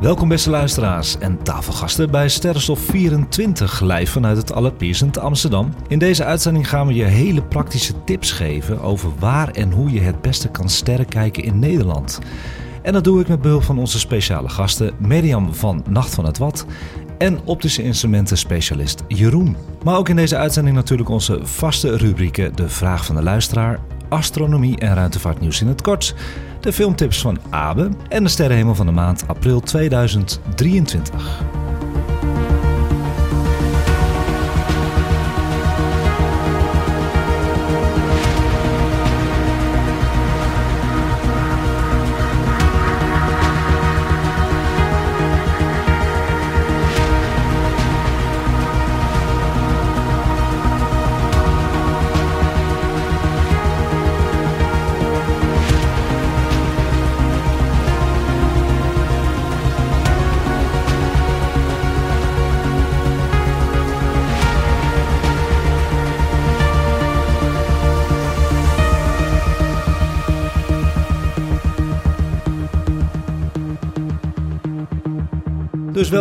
Welkom beste luisteraars en tafelgasten bij Sterrenstof 24 live vanuit het Allerpiercent Amsterdam. In deze uitzending gaan we je hele praktische tips geven over waar en hoe je het beste kan sterrenkijken in Nederland. En dat doe ik met behulp van onze speciale gasten Mirjam van Nacht van het Wat en optische instrumenten specialist Jeroen. Maar ook in deze uitzending natuurlijk onze vaste rubrieken De Vraag van de Luisteraar, Astronomie en Ruimtevaartnieuws in het kort, de filmtips van Abe en de sterrenhemel van de maand april 2023.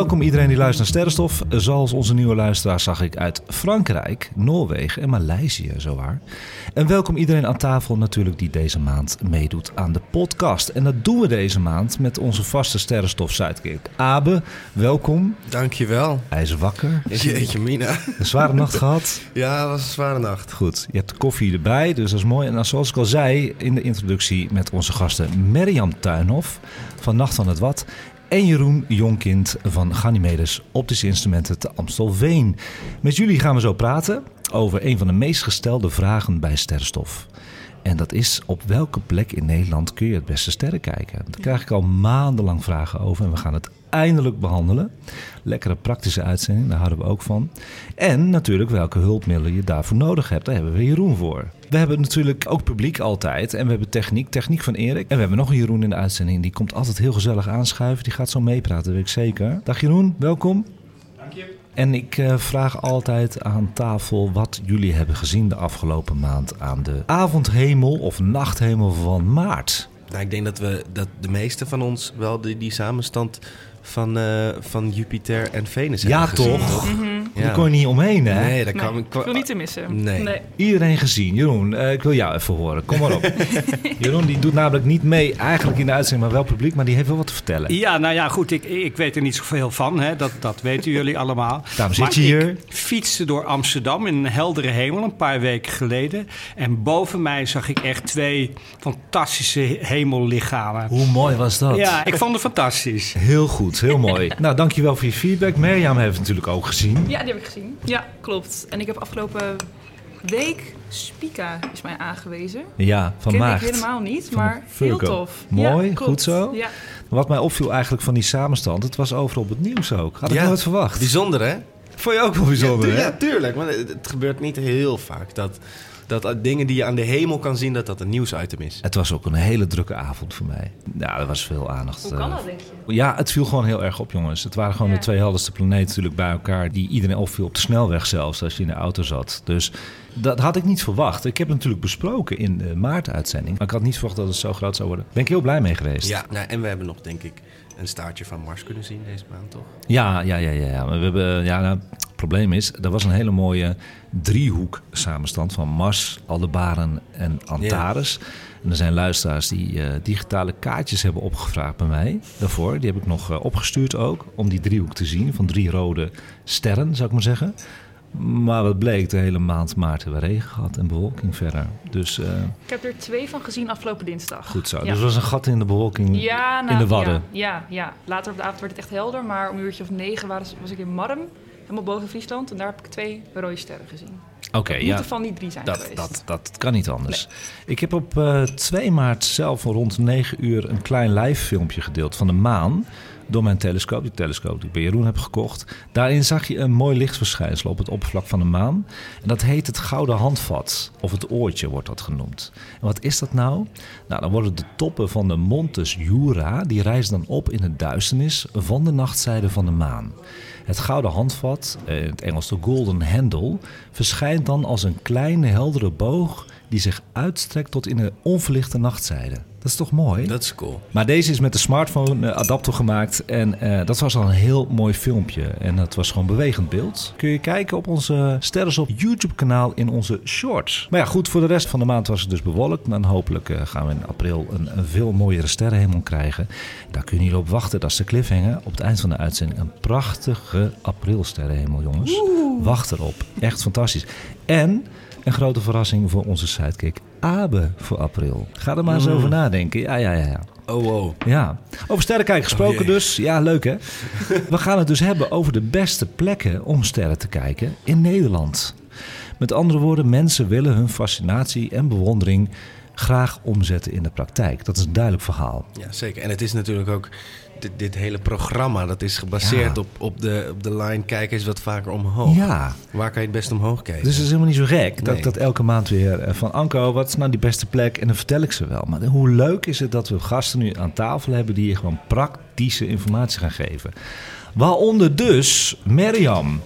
Welkom iedereen die luistert naar Sterrenstof. Zoals onze nieuwe luisteraar zag ik uit Frankrijk, Noorwegen en Maleisië, zowaar. En welkom iedereen aan tafel natuurlijk die deze maand meedoet aan de podcast. En dat doen we deze maand met onze vaste Sterrenstof sidekick. Abe, welkom. Dankjewel. Hij is wakker. Jeetje mina. Een zware nacht gehad. Ja, het was een zware nacht. Goed, je hebt de koffie erbij, dus dat is mooi. En zoals ik al zei in de introductie met onze gasten Mirjam Tuinhof van Nacht van het Wat en Jeroen Jonkind van Ganymedes Optische Instrumenten te Amstelveen. Met jullie gaan we zo praten over een van de meest gestelde vragen bij Sterrenstof. En dat is op welke plek in Nederland kun je het beste sterren kijken? Daar krijg ik al maandenlang vragen over en we gaan het eindelijk behandelen. Lekkere praktische uitzending, daar houden we ook van. En natuurlijk welke hulpmiddelen je daarvoor nodig hebt. Daar hebben we Jeroen voor. We hebben natuurlijk ook publiek altijd. En we hebben techniek, techniek van Erik. En we hebben nog een Jeroen in de uitzending. Die komt altijd heel gezellig aanschuiven. Die gaat zo meepraten, weet ik zeker. Dag Jeroen, welkom. Dank je. En ik uh, vraag altijd aan tafel wat jullie hebben gezien de afgelopen maand aan de avondhemel of nachthemel van maart. Nou, ik denk dat we dat de meeste van ons wel die, die samenstand van, uh, van Jupiter en Venus ja, gezien. toch? Mm -hmm. Ja. Daar kon je niet omheen, hè? Nee, dat kan nee, ik wil niet te missen. Nee. nee. Iedereen gezien. Jeroen, uh, ik wil jou even horen. Kom maar op. Jeroen die doet namelijk niet mee eigenlijk in de uitzending, maar wel publiek. Maar die heeft wel wat te vertellen. Ja, nou ja, goed. Ik, ik weet er niet zoveel van. Hè. Dat, dat weten jullie allemaal. Daarom zit je hier. Ik fietste door Amsterdam in een heldere hemel een paar weken geleden. En boven mij zag ik echt twee fantastische hemellichamen. Hoe mooi was dat? Ja, ik vond het fantastisch. Heel goed, heel mooi. nou, dankjewel voor je feedback. Mirjam heeft het natuurlijk ook gezien. Ja, die heb ik gezien. Ja, klopt. En ik heb afgelopen week Spica is mij aangewezen. Ja, van Ken Maagd. ik helemaal niet, Van maar heel tof. Mooi, ja, goed zo. Ja. Wat mij opviel eigenlijk van die samenstand, het was overal op het nieuws ook. Had ik Ja. nooit verwacht. Bijzonder, hè? Vond je ook wel bijzonder, ja, tu- hè? ja, tuurlijk. Maar het, het gebeurt niet heel vaak dat, dat dingen die je aan de hemel kan zien, dat dat een nieuwsitem is. Het was ook een hele drukke avond voor mij. Ja, er was veel aandacht. Hoe kan eh, dat, denk je? Ja, het viel gewoon heel erg op, jongens. Het waren gewoon Ja. de twee helderste planeten natuurlijk bij elkaar... die iedereen opviel op de snelweg zelfs, als je in de auto zat. Dus dat had ik niet verwacht. Ik heb het natuurlijk besproken in de maart-uitzending. Maar ik had niet verwacht dat het zo groot zou worden. Daar ben ik heel blij mee geweest. Ja, nou, en we hebben nog, denk ik, een staartje van Mars kunnen zien deze maand, toch? Ja, ja, ja, ja. ja. We hebben, ja nou, het probleem is, er was een hele mooie driehoek samenstand van Mars, Aldebaran en Antares. En er zijn luisteraars die eh, digitale kaartjes hebben opgevraagd bij mij daarvoor. Die heb ik nog eh, opgestuurd ook, om die driehoek te zien van drie rode sterren, zou ik maar zeggen. Maar wat bleek, de hele maand maart hebben we regen gehad en bewolking verder. Dus eh, Ik heb er twee van gezien afgelopen dinsdag. goed zo. Ja. Dus er was een gat in de bewolking Ja, nou, in de Wadden. Ja, ja, ja, later op de avond werd het echt helder, maar om een uurtje of negen was, was ik in Marm, helemaal boven Friesland. En daar heb ik twee rode sterren gezien. Oké, Het ja. moeten van die drie zijn Dat, geweest. dat, dat kan niet anders. Ik heb op eh 2 maart zelf rond 9 uur een klein live filmpje gedeeld van de maan door mijn telescoop, die telescoop die ik bij Jeroen heb gekocht. Daarin zag je een mooi lichtverschijnsel op het oppervlak van de maan. En dat heet het gouden handvat, of het oortje wordt dat genoemd. En wat is dat nou? Nou, dan worden de toppen van de Montes Jura, die reizen dan op in de duisternis van de nachtzijde van de maan. Het gouden handvat, eh, in het Engels de golden handle, verschijnt dan als een kleine heldere boog die zich uitstrekt tot in de onverlichte nachtzijde. Dat is toch mooi? Dat is cool. Maar deze is met de smartphone eh, adapter gemaakt. En eh, dat was al een heel mooi filmpje. En dat was gewoon bewegend beeld. Kun je kijken op onze Sterren op YouTube kanaal in onze shorts. Maar ja, goed, voor de rest van de maand was het dus bewolkt. En hopelijk eh, gaan we in april een, een veel mooiere sterrenhemel krijgen. Daar kun je niet op wachten. Dat is de cliffhanger. Op het eind van de uitzending een prachtige aprilsterrenhemel, jongens. Wacht erop. Echt fantastisch. En een grote verrassing voor onze sidekick Abe voor april. Ga er maar eens over nadenken. Ja, ja, ja. ja. Oh, wow. Ja, over sterrenkijken gesproken Oh, jee. dus. Ja, leuk hè? We gaan het dus hebben over de beste plekken om sterren te kijken in Nederland. Met andere woorden, mensen willen hun fascinatie en bewondering graag omzetten in de praktijk. Dat is een duidelijk verhaal. Ja, zeker. En het is natuurlijk ook... Dit, dit hele programma, dat is gebaseerd Ja. op, op, de, op de line... Kijk eens wat vaker omhoog. Ja, Waar kan je het best omhoog kijken? dus het is helemaal niet zo gek dat, Nee. dat elke maand weer eh, van Anko, wat is nou die beste plek? En dan vertel ik ze wel. Maar hoe leuk is het dat we gasten nu aan tafel hebben die je gewoon praktische informatie gaan geven. Waaronder dus Mirjam.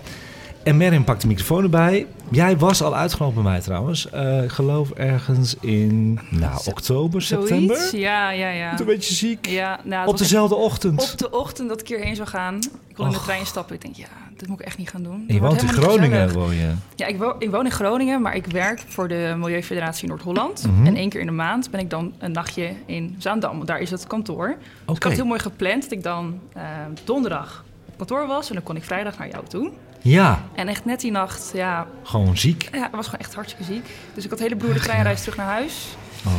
En Mirjam pakt de microfoon erbij. Jij was al uitgenodigd bij mij trouwens. Eh, ik geloof ergens in nou, oktober, september. Zoiets? Ja, ja, ja. Een beetje ziek. Ja, nou, Op dezelfde ochtend. op de ochtend dat ik hierheen zou gaan. Ik wil in de trein stappen. Ik denk, ja, dit moet ik echt niet gaan doen. En je Dat woont in Groningen, woon je. Ja, ik, wo ik woon in Groningen, maar ik werk voor de Milieufederatie Noord-Holland. Mhm. En één keer in de maand ben ik dan een nachtje in Zaandam. Daar is het kantoor. Dus ik had het heel mooi gepland dat ik dan eh, donderdag op kantoor was. En dan kon ik vrijdag naar jou toe. Ja, En echt net die nacht, ja, gewoon ziek. ja, ik was gewoon echt hartstikke ziek. Dus ik had een hele beroerde treinreis terug naar huis. Oh.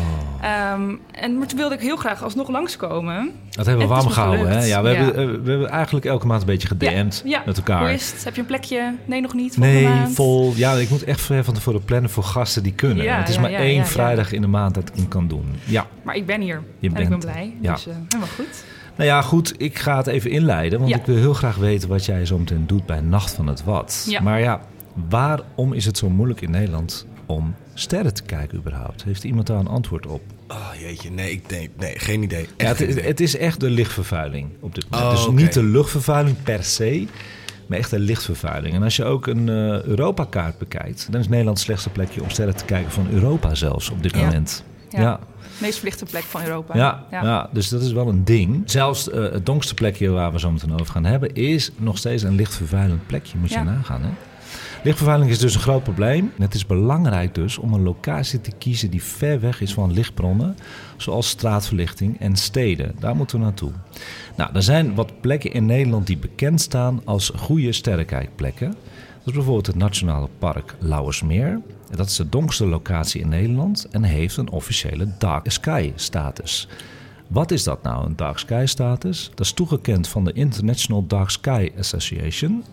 Ehm, en, maar toen wilde ik heel graag alsnog langskomen. Dat hebben we warm gehouden. Hè? Ja, we, ja. Hebben, eh, we hebben eigenlijk elke maand een beetje gedM'd Ja, met elkaar. Het? Heb je een plekje? Nee, nog niet. Nee, maand? vol. Ja, ik moet echt van tevoren plannen voor gasten die kunnen. Ja, Want het is ja, maar ja, één ja, ja. vrijdag in de maand dat ik hem kan doen. Ja. Maar ik ben hier. Je en ik ben bent- blij. ja. Dus eh, helemaal goed. Nou ja, goed. Ik ga het even inleiden. Want Ja. ik wil heel graag weten wat jij zo meteen doet bij Nacht van het Wat. Ja. Maar ja, waarom is het zo moeilijk in Nederland om sterren te kijken überhaupt? Heeft iemand daar een antwoord op? Oh jeetje, nee, ik denk, nee, geen idee. Ja, het, geen het, idee. het is echt de lichtvervuiling op dit moment. Oh, dus niet de luchtvervuiling per se, maar echt de lichtvervuiling. En als je ook een eh Europa-kaart bekijkt, dan is Nederland het slechtste plekje om sterren te kijken van Europa zelfs op dit Ja. moment. Ja. Meest verlichte plek van Europa. Ja, ja. dus dat is wel een ding. Zelfs eh, het donkste plekje waar we zo meteen over gaan hebben, is nog steeds een lichtvervuilend plekje. Moet je nagaan. Hè? Lichtvervuiling is dus een groot probleem. En het is belangrijk dus om een locatie te kiezen die ver weg is van lichtbronnen, zoals straatverlichting en steden. Daar moeten we naartoe. Nou, er zijn wat plekken in Nederland die bekend staan als goede sterrenkijkplekken. Dat is bijvoorbeeld het Nationale Park Lauwersmeer. En Dat is de donkste locatie in Nederland en heeft een officiële Dark Sky status. Wat is dat nou, een Dark Sky status? Dat is toegekend van de International Dark Sky Association.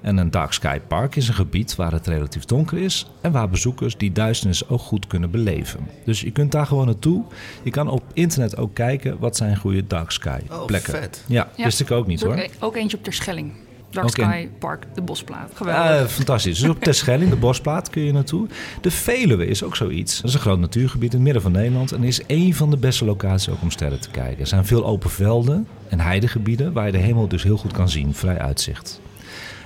En een Dark Sky Park is een gebied waar het relatief donker is en waar bezoekers die duisternis ook goed kunnen beleven. Dus je kunt daar gewoon naartoe. Je kan op internet ook kijken wat zijn goede Dark Sky Oh, plekken. vet. Ja, Ja. wist ik ook niet hoor. ook, ook eentje op Terschelling. Dark Sky Park, de Bosplaat. Geweldig. Ah, fantastisch. Dus op Terschelling, de Bosplaat, kun je naartoe. De Veluwe is ook zoiets. Dat is een groot natuurgebied in het midden van Nederland. En is één van de beste locaties ook om sterren te kijken. Er zijn veel open velden en heidegebieden waar je de hemel dus heel goed kan zien. Vrij uitzicht.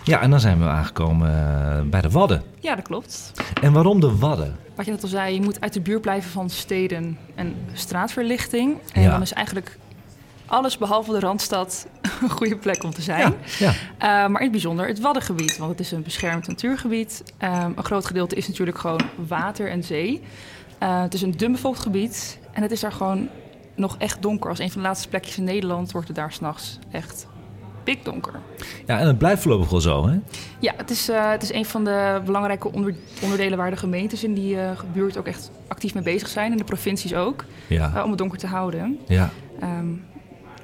Ja, en dan zijn we aangekomen eh, bij de Wadden. ja, dat klopt. En waarom de Wadden? Wat je net al zei, je moet uit de buurt blijven van steden en straatverlichting. En Ja. dan is eigenlijk alles behalve de Randstad een goede plek om te zijn. Ja, Eh, maar in het bijzonder het Waddengebied, want het is een beschermd natuurgebied. Ehm, een groot gedeelte is natuurlijk gewoon water en zee. Eh, het is een dunbevolkt gebied en het is daar gewoon nog echt donker. Als een van de laatste plekjes in Nederland wordt het daar s'nachts echt pikdonker. ja, en het blijft voorlopig wel zo, hè? Ja, het is, eh, het is een van de belangrijke onder- onderdelen waar de gemeentes in die buurt ook echt actief mee bezig zijn. En de provincies ook, Ja, om het donker te houden. ja. Ehm,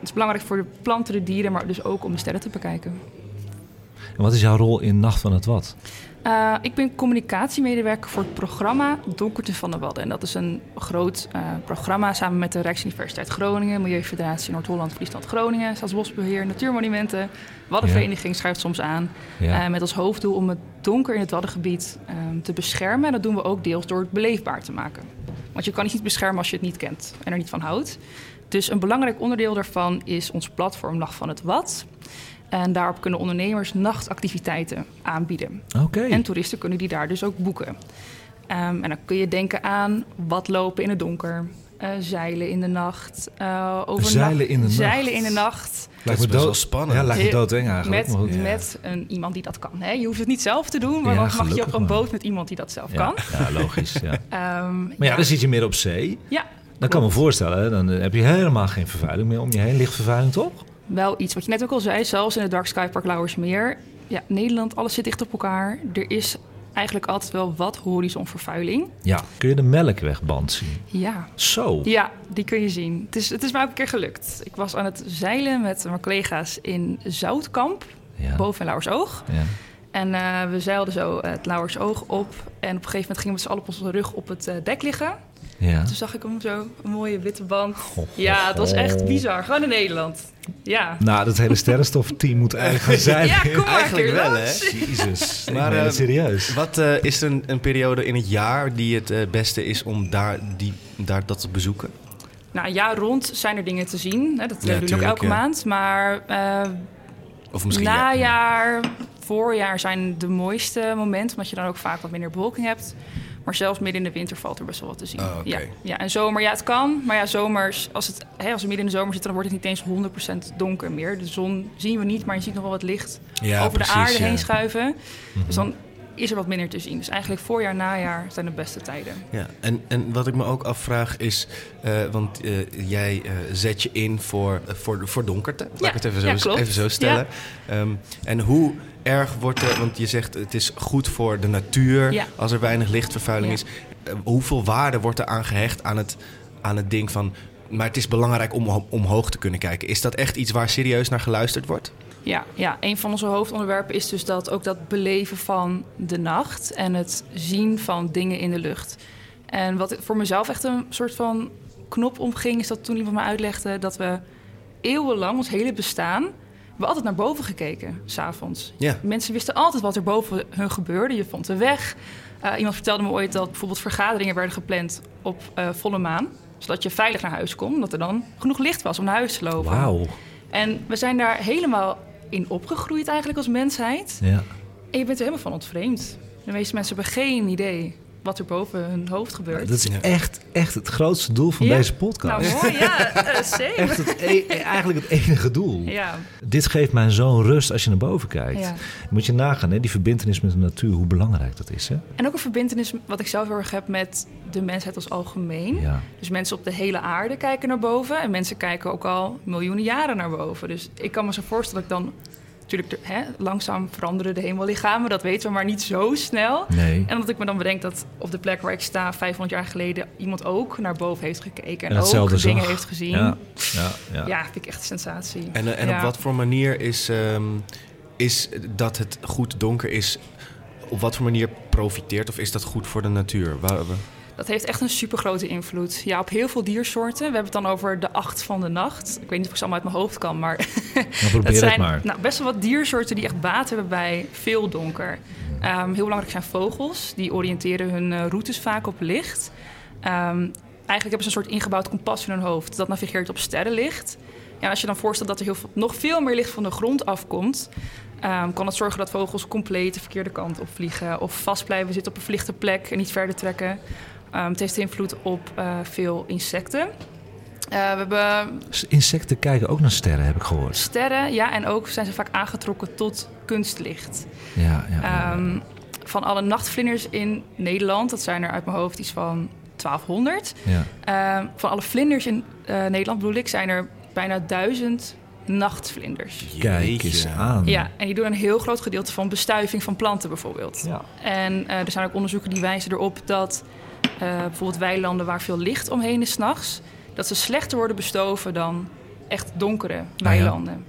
het is belangrijk voor de planten, de dieren, maar dus ook om de sterren te bekijken. En wat is jouw rol in Nacht van het Wat? Uh, ik ben communicatiemedewerker voor het programma Donkerte van de Wadden. En dat is een groot uh, programma samen met de Rijksuniversiteit Groningen, Milieufederatie Noord-Holland, Friesland Groningen, Staatsbosbeheer, Natuurmonumenten. Waddenvereniging ja. schuift soms aan. Ja. Uh, met als hoofddoel om het donker in het Waddengebied te beschermen. En dat doen we ook deels door het beleefbaar te maken. Want je kan iets niet beschermen als je het niet kent en er niet van houdt. Dus een belangrijk onderdeel daarvan is ons platform Nacht van het Wad. En daarop kunnen ondernemers nachtactiviteiten aanbieden. Okay. En toeristen kunnen die daar dus ook boeken. Um, en dan kun je denken aan wat lopen in het donker, uh, zeilen in de nacht. Uh, zeilen in de nacht? Zeilen in de nacht. Lijkt me best wel spannend. Ja, lijkt me doodeng eigenlijk. Met, ja. met een, iemand die dat kan. Hè? Je hoeft het niet zelf te doen, maar ja, dan mag je op een boot met iemand die dat zelf ja. kan. Ja, logisch. Ja. um, maar ja, dan zit je meer op zee. Ja. Dan kan ik me voorstellen, dan heb je helemaal geen vervuiling meer om je heen. Lichtvervuiling toch? wel iets wat je net ook al zei, zelfs in het Dark Sky Park Lauwersmeer. Ja, Nederland, alles zit dicht op elkaar. Er is eigenlijk altijd wel wat horizonvervuiling. Ja, kun je de Melkwegband zien? Ja. Zo? Ja, die kun je zien. Het is, het is mij ook een keer gelukt. Ik was aan het zeilen met mijn collega's in Zoutkamp, ja. boven in Lauwersoog. Ja. En uh, we zeilden zo het Lauwersoog op. En op een gegeven moment gingen we met z'n allen op onze rug op het uh, dek liggen. Ja. Toen zag ik hem zo, een mooie witte band. Ja, het was echt bizar. Gewoon in Nederland. Ja. Nou, dat hele sterrenstofteam moet eigenlijk gaan zijn. ja, kom maar Eigenlijk wel, hè? Jezus. Maar uh, uh, serieus. Wat uh, is er een, een, periode in het jaar die het beste is om daar, die, daar dat te bezoeken? Nou, jaar rond zijn er dingen te zien. Hè? Dat ja, doen we ook elke ja. maand. Maar of misschien najaar, voorjaar zijn de mooiste momenten. Omdat je dan ook vaak wat minder bewolking hebt. Maar zelfs midden in de winter valt er best wel wat te zien. Oh, okay. ja. ja, en zomer, ja, het kan. Maar ja, zomers, als, het, hè, als we midden in de zomer zitten, dan wordt het niet eens 100% donker meer. De zon zien we niet, maar je ziet nog wel wat licht ja, over precies, de aarde ja. heen schuiven. Mhm. Dus dan is er wat minder te zien. Dus eigenlijk voorjaar, najaar zijn de beste tijden. Ja, en, en wat ik me ook afvraag is, uh, want uh, jij uh, zet je in voor, voor, voor donkerte. Laat ja, ik het even zo, ja, klopt. even zo stellen. Ja. Um, en hoe erg wordt er, want je zegt het is goed voor de natuur als er weinig lichtvervuiling is. Hoeveel waarde wordt er aan gehecht aan het, aan het ding van, maar het is belangrijk om omhoog te kunnen kijken. Is dat echt iets waar serieus naar geluisterd wordt? Ja, ja, een van onze hoofdonderwerpen is dus dat ook dat beleven van de nacht en het zien van dingen in de lucht. En wat voor mezelf echt een soort van knop omging, is dat toen iemand me uitlegde dat we eeuwenlang, ons hele bestaan, we altijd naar boven gekeken, s'avonds. Ja. Mensen wisten altijd wat er boven hun gebeurde. Je vond de weg. Uh, iemand vertelde me ooit dat bijvoorbeeld vergaderingen werden gepland op uh, volle maan. Zodat je veilig naar huis kon, omdat er dan genoeg licht was om naar huis te lopen. Wauw. En we zijn daar helemaal in opgegroeid eigenlijk als mensheid. Ja. En je bent er helemaal van ontvreemd. De meeste mensen hebben geen idee wat er boven hun hoofd gebeurt. Dat is echt, echt het grootste doel van ja. deze podcast. Nou mooi, ja. Uh. Echt het e eigenlijk het enige doel. Ja. Dit geeft mij zo'n rust als je naar boven kijkt. Ja. Moet je nagaan, hè, die verbindenis met de natuur, hoe belangrijk dat is. Hè? En ook een verbindenis wat ik zelf heel erg heb met de mensheid als algemeen. Ja. Dus mensen op de hele aarde kijken naar boven. En mensen kijken ook al miljoenen jaren naar boven. Dus ik kan me zo voorstellen dat ik dan natuurlijk hè, langzaam veranderen de hemellichamen, dat weten we, maar niet zo snel. Nee. En dat ik me dan bedenk dat op de plek waar ik sta, 500 jaar geleden, iemand ook naar boven heeft gekeken en, en ook zag. dingen heeft gezien. Ja, ja, ja. ja vind ik echt een sensatie. En, en ja. op wat voor manier is, um, is dat het goed donker is? Op wat voor manier profiteert of is dat goed voor de natuur? Waar, waar... Dat heeft echt een super grote invloed. Ja, op heel veel diersoorten. We hebben het dan over de acht van de nacht. Ik weet niet of ik ze allemaal uit mijn hoofd kan, maar nou, zijn het maar. Nou, best wel wat diersoorten die echt baat hebben bij veel donker. Um, heel belangrijk zijn vogels. Die oriënteren hun uh, routes vaak op licht. Um, eigenlijk hebben ze een soort ingebouwd kompas in hun hoofd. Dat navigeert op sterrenlicht. Ja, als je dan voorstelt dat er heel veel, nog veel meer licht van de grond afkomt... Um, kan het zorgen dat vogels compleet de verkeerde kant op vliegen... of vast blijven zitten op een verlichte plek en niet verder trekken... Um, het heeft invloed op uh, veel insecten. Uh, we hebben... Insecten kijken ook naar sterren, heb ik gehoord. Sterren, ja. En ook zijn ze vaak aangetrokken tot kunstlicht. Ja, ja, ja. Um, van alle nachtvlinders in Nederland, dat zijn er uit mijn hoofd iets van 1200. Ja. Uh, van alle vlinders in uh, Nederland bedoel ik, zijn er bijna duizend nachtvlinders. Kijk eens aan. Ja, en die doen een heel groot gedeelte van bestuiving van planten bijvoorbeeld. Ja. En uh, er zijn ook onderzoeken die wijzen erop dat bijvoorbeeld weilanden waar veel licht omheen is s'nachts, dat ze slechter worden bestoven dan echt donkere weilanden. Ah,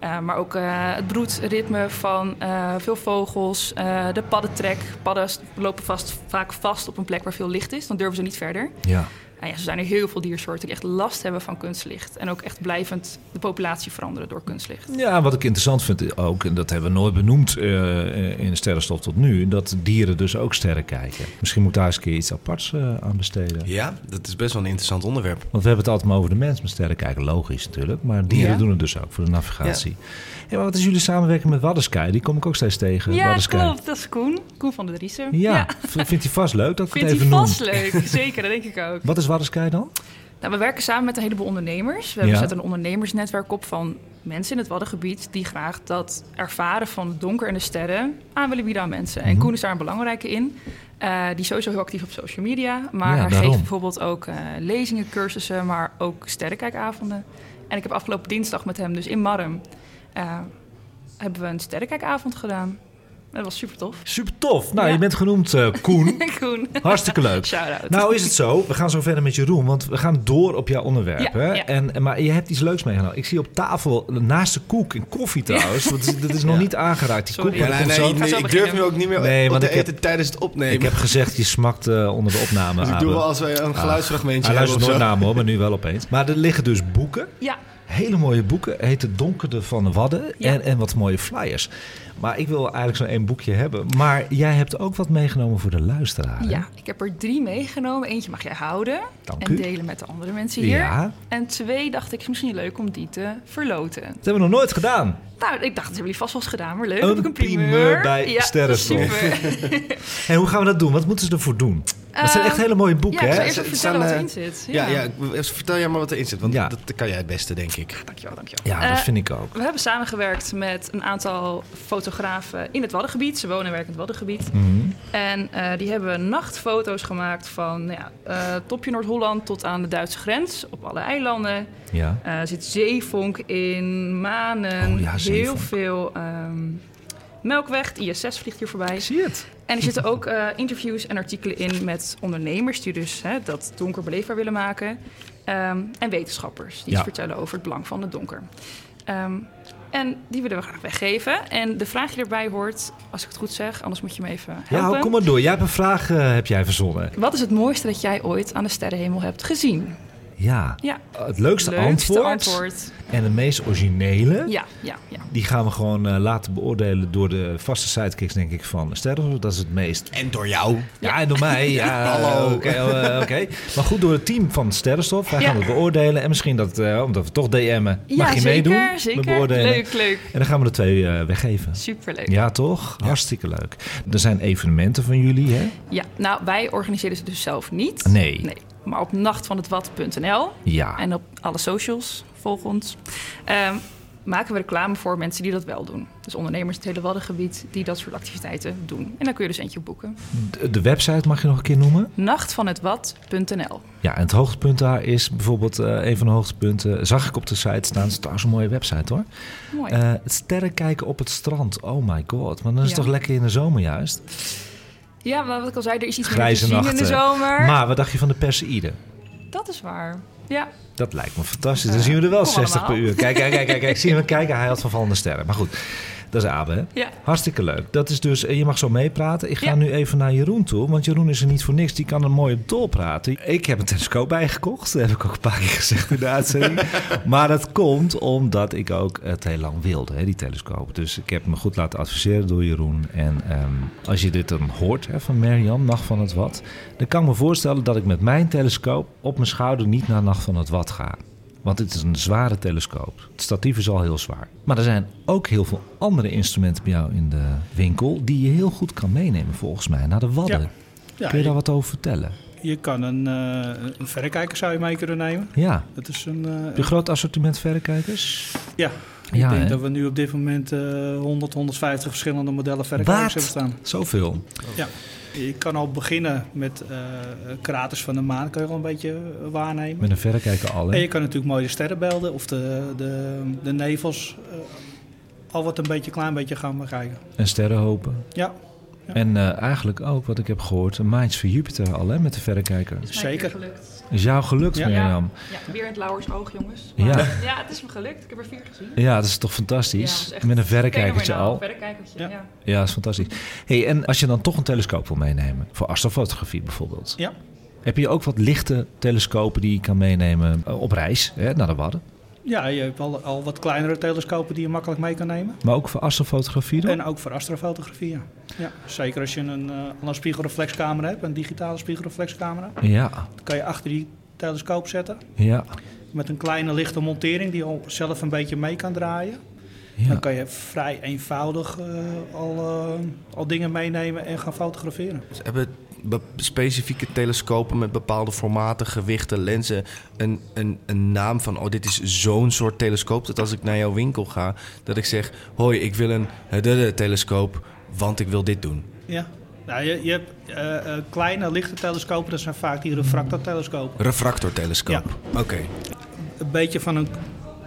Eh, maar ook eh, het broedritme van eh, veel vogels, eh, de paddentrek. Padden lopen vast, vaak vast op een plek waar veel licht is. Dan durven ze niet verder. Ja. Nou ja, zo zijn er heel veel diersoorten die echt last hebben van kunstlicht. En ook echt blijvend de populatie veranderen door kunstlicht. Ja, wat ik interessant vind ook, en dat hebben we nooit benoemd eh, in Sterrenstof tot nu, dat dieren dus ook sterren kijken. Misschien moet daar eens een keer iets aparts eh, aan besteden. Ja, dat is best wel een interessant onderwerp. Want we hebben het altijd maar over de mens met sterren kijken, logisch natuurlijk. Maar dieren Ja. doen het dus ook voor de navigatie. Ja. Maar wat is jullie samenwerking met Waddensky? Die kom ik ook steeds tegen. Ja, Waddensky. klopt. Dat is Koen. Koen van de Driessen. Ja, vindt hij vast leuk dat ik Vindt het hij even noem. vast leuk. Zeker, dat denk ik ook. Wat is Waddensky dan? Nou, we werken samen met een heleboel ondernemers. We Ja. zetten een ondernemersnetwerk op van mensen in het Waddengebied... die graag dat ervaren van het donker en de sterren aan willen bieden aan mensen. Mhm. En Koen is daar een belangrijke in. Eh, die is sowieso heel actief op social media. Maar Ja, hij daarom. geeft bijvoorbeeld ook eh, lezingen, cursussen... maar ook sterrenkijkavonden. En ik heb afgelopen dinsdag met hem, dus in Marm... eh, hebben we een sterrenkijkavond gedaan. Dat was super tof. Super tof. Nou, Ja. je bent genoemd eh, Koen. Koen, Hartstikke leuk. shout-out. Nou is het zo, we gaan zo verder met Jeroen, want we gaan door op jouw onderwerp. Ja, hè? ja. En, maar je hebt iets leuks meegenomen. Ik zie op tafel naast de koek en koffie trouwens. Want dat is- dat is nog niet aangeraakt. Die Sorry. koek, nee, nee, nee, zo ik durf nu ook niet meer Nee, op want te ik heb- eten tijdens het opnemen. Ik heb gezegd, je smakt eh, onder de opname. dus ik doe wel als wij een geluidsfragmentje Hij hebben luistert of nooit naar me hoor, maar nu wel opeens. Maar er liggen dus boeken. Ja, Hele mooie boeken. Heet Het Donkerde van de Wadden. Ja. En, en wat mooie flyers. Maar ik wil eigenlijk zo'n één boekje hebben. Maar jij hebt ook wat meegenomen voor de luisteraar. hè? Ja, ik heb er drie meegenomen. Eentje mag jij houden Dank en u. delen met de andere mensen hier. Ja. En twee dacht ik, is misschien leuk om die te verloten. Dat hebben we nog nooit gedaan. Nou, ik dacht, dat hebben jullie vast wel eens gedaan, maar leuk. Een heb ik een primeur. primeur bij ja, Sterrenstof. super. En hoe gaan we dat doen? Wat moeten ze ervoor doen? dat zijn echt Ehm, hele mooie boeken, ja, ik hè? eerst even vertellen wat staan, erin eh, zit. Ja, ja, vertel jij maar wat erin zit, want Ja. dat kan jij het beste, denk ik. Dankjewel, dankjewel. Ja, dat Eh, vind ik ook. We hebben samengewerkt met een aantal fotografen in het Waddengebied. Ze wonen en werken in het Waddengebied. Mhm. En eh, die hebben nachtfoto's gemaakt van nou ja, eh, topje Noord-Holland tot aan de Duitse grens. Op alle eilanden. Ja. Eh, er zit zeevonk in, manen, Oh ja, heel veel ehm, melkweg. De ISS vliegt hier voorbij. Zie je het? En er zitten ook eh, interviews en artikelen in met ondernemers die dus hè, dat donker beleefbaar willen maken. Ehm, en wetenschappers die Ja. iets vertellen over het belang van het donker. Ehm, en die willen we graag weggeven. En de vraag die erbij hoort, als ik het goed zeg, anders moet je me even helpen. Ja, kom maar door. Jij hebt een vraag, eh, heb jij verzonnen. Wat is het mooiste dat jij ooit aan de sterrenhemel hebt gezien? Ja. Ja, Het leukste, leukste antwoord, antwoord. en de meest originele... Ja, ja, ja. Die gaan we gewoon eh, laten beoordelen door de vaste sidekicks, denk ik, van Sterren. Dat is het meest En door jou. Ja, en door mij. Ja, Hallo. Oké, eh, oké. Maar goed, door het team van Sterrenstof. Wij Ja. gaan het beoordelen. En misschien dat, eh, omdat we toch DM'en, mag je zeker, meedoen zeker. met beoordelen. Leuk, leuk. En dan gaan we er twee eh, weggeven. Superleuk. Ja, toch? Hartstikke leuk. Er zijn evenementen van jullie, hè? Ja, nou, wij organiseren ze dus zelf niet. Nee. Nee. Maar op nachtvanhetwad.nl Ja. en op alle socials, volg ons, ehm, maken we reclame voor mensen die dat wel doen. Dus ondernemers in het hele Waddengebied die dat soort activiteiten doen. En daar kun je dus eentje boeken. De, de website mag je nog een keer noemen. Nachtvanhetwad.nl Ja, en het hoogtepunt daar is bijvoorbeeld eh, een van de hoogtepunten. Zag ik op de site staan. Het is trouwens een mooie website hoor. Mooi. Eh, sterren kijken op het strand. Oh my god. Maar dan is het toch lekker in de zomer juist. Ja, maar wat ik al zei, er is iets Grijze meer te zien in de zomer. Maar wat dacht je van de Perseïde? Dat is waar. Ja, Dat lijkt me fantastisch. Dan zien we er wel kom 60 per uur. Kijk, kijk, kijk, kijk, kijk. Zie je hem kijken? Hij had vervallende sterren. Maar goed, dat is Abe, hè? ja. Hartstikke leuk. Dat is dus, eh, je mag zo meepraten. Ik ga Ja. nu even naar Jeroen toe, want Jeroen is er niet voor niks. Die kan er mooi op doorpraten. Ik heb een telescoop bijgekocht. Dat heb ik ook een paar keer gezegd in de uitzending. maar dat komt omdat ik ook het heel lang wilde, hè, die telescoop. Dus ik heb me goed laten adviseren door Jeroen. En ehm, als je dit dan hoort hè, van Mirjam, Nacht van het Wat... dan kan ik me voorstellen dat ik met mijn telescoop op mijn schouder niet naar Nacht van het Wat ga. Want het is een zware telescoop. Het statief is al heel zwaar. Maar er zijn ook heel veel andere instrumenten bij jou in de winkel... die je heel goed kan meenemen volgens mij naar de Wadden. Ja. Ja, Kun je daar wat over vertellen? je kan een, eh, een verrekijker zou je mee kunnen nemen. Ja. Dat is een, je een groot assortiment verrekijkers? ja, Ja, ik denk dat we nu op dit moment eh 100, 150 verschillende modellen verrekijkers Wat? hebben staan. Zoveel. Ja. Je kan al beginnen met eh kraters van de maan, kan je al een beetje eh, waarnemen. Met een verrekijker al, En je kan natuurlijk mooie sterrenbeelden of de, de, de nevels eh, al wat een beetje klein beetje gaan bekijken. En sterrenhopen. Ja, En eh, eigenlijk ook, wat ik heb gehoord, een Minds voor Jupiter al, hè, met de verrekijker. Zeker. gelukt. Is jou gelukt, Ja. Mirjam? Ja, weer in het Lauwersoog, jongens. Ja. Maar, ja, het is me gelukt. Ik heb er vier gezien. Ja, dat is toch fantastisch? dat is echt met een verrekijkertje al. Verrekijkertje, Ja. ja. Ja, dat is fantastisch. Hey, en als je dan toch een telescoop wil meenemen, voor astrofotografie bijvoorbeeld. Ja. Heb je ook wat lichte telescopen die je kan meenemen eh, op reis hè, naar de Wadden? Ja, je hebt al, al wat kleinere telescopen die je makkelijk mee kan nemen. Maar ook voor astrofotografie dan? En ook voor astrofotografie, ja. ja. Zeker als je een, eh, een spiegelreflexcamera hebt, een digitale spiegelreflexcamera. Ja, Dan kan je achter die telescoop zetten. ja, Met een kleine lichte montering die al zelf een beetje mee kan draaien. ja. Dan kan je vrij eenvoudig eh, al, eh, al dingen meenemen en gaan fotograferen. Ze hebben be- specifieke telescopen met bepaalde formaten, gewichten, lenzen. Een, een, een naam van, oh, dit is zo'n soort telescoop. Dat als ik naar jouw winkel ga, dat ik zeg: Hoi, ik wil een telescoop, want ik wil dit doen. Ja. Nou, je, je hebt eh, eh, kleine lichte telescopen, dat zijn vaak die refractortelescopen. Refractortelescoop. Oké. Een beetje van een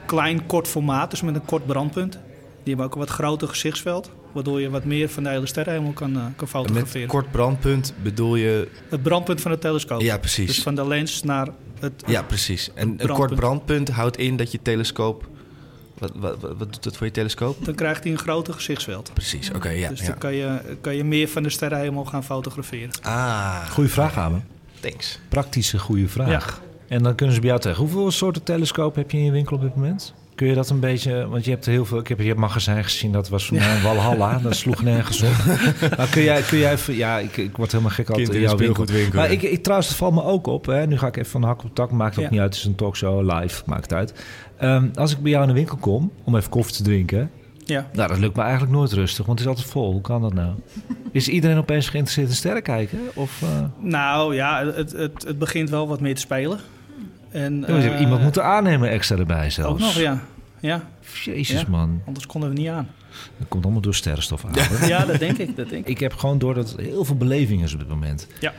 klein kort formaat, dus met een kort brandpunt. Die hebben ook een wat groter gezichtsveld, waardoor je wat meer van de hele sterrenhemel kan, eh, kan Met fotograferen. kort brandpunt bedoel je. Het brandpunt van de telescoop. Ja, precies. Dus van de lens naar het... Ja, precies. En een kort brandpunt houdt in dat je telescoop. Wat, wat, wat, wat doet dat voor je telescoop? Dan krijgt hij een groter gezichtsveld. Precies, oké, ja. dus ja. dan kan je, kan je meer van de sterrenhemel gaan fotograferen. Ah, Goeie vraag, Abe. thanks. Praktische goede vraag. En dan kunnen ze bij jou tegen. Hoeveel soorten telescoop heb je in je winkel op dit moment? Kun je dat een beetje, want je hebt heel veel. Ik heb je magazijn gezien, dat was voor mij een Walhalla. Dat sloeg nergens op. Maar kun jij, kun jij even, ja, ik, ik word helemaal gek altijd in jouw winkel. speelgoedwinkel, Maar ik, ik trouwens, dat valt me ook op. Hè. Nu ga ik even van hak op tak, maakt ook Ja. niet uit. Het is een talkshow, live, maakt het uit. Ehm, als ik bij jou in de winkel kom om even koffie te drinken, Ja. nou, dat lukt me eigenlijk nooit rustig, want het is altijd vol. Hoe kan dat nou? Is iedereen opeens geïnteresseerd in sterren kijken? Of, eh, Nou ja, het, het, het begint wel wat meer te spelen. En, ja, eh, iemand moeten aannemen extra erbij zelfs. Ook nog, ja. Ja, Jezus, Ja. man. anders konden we niet aan. Dat komt allemaal door sterrenstof aan. Ja, dat denk ik. Dat denk ik. Ik heb gewoon door dat heel veel beleving is op dit moment. Ja.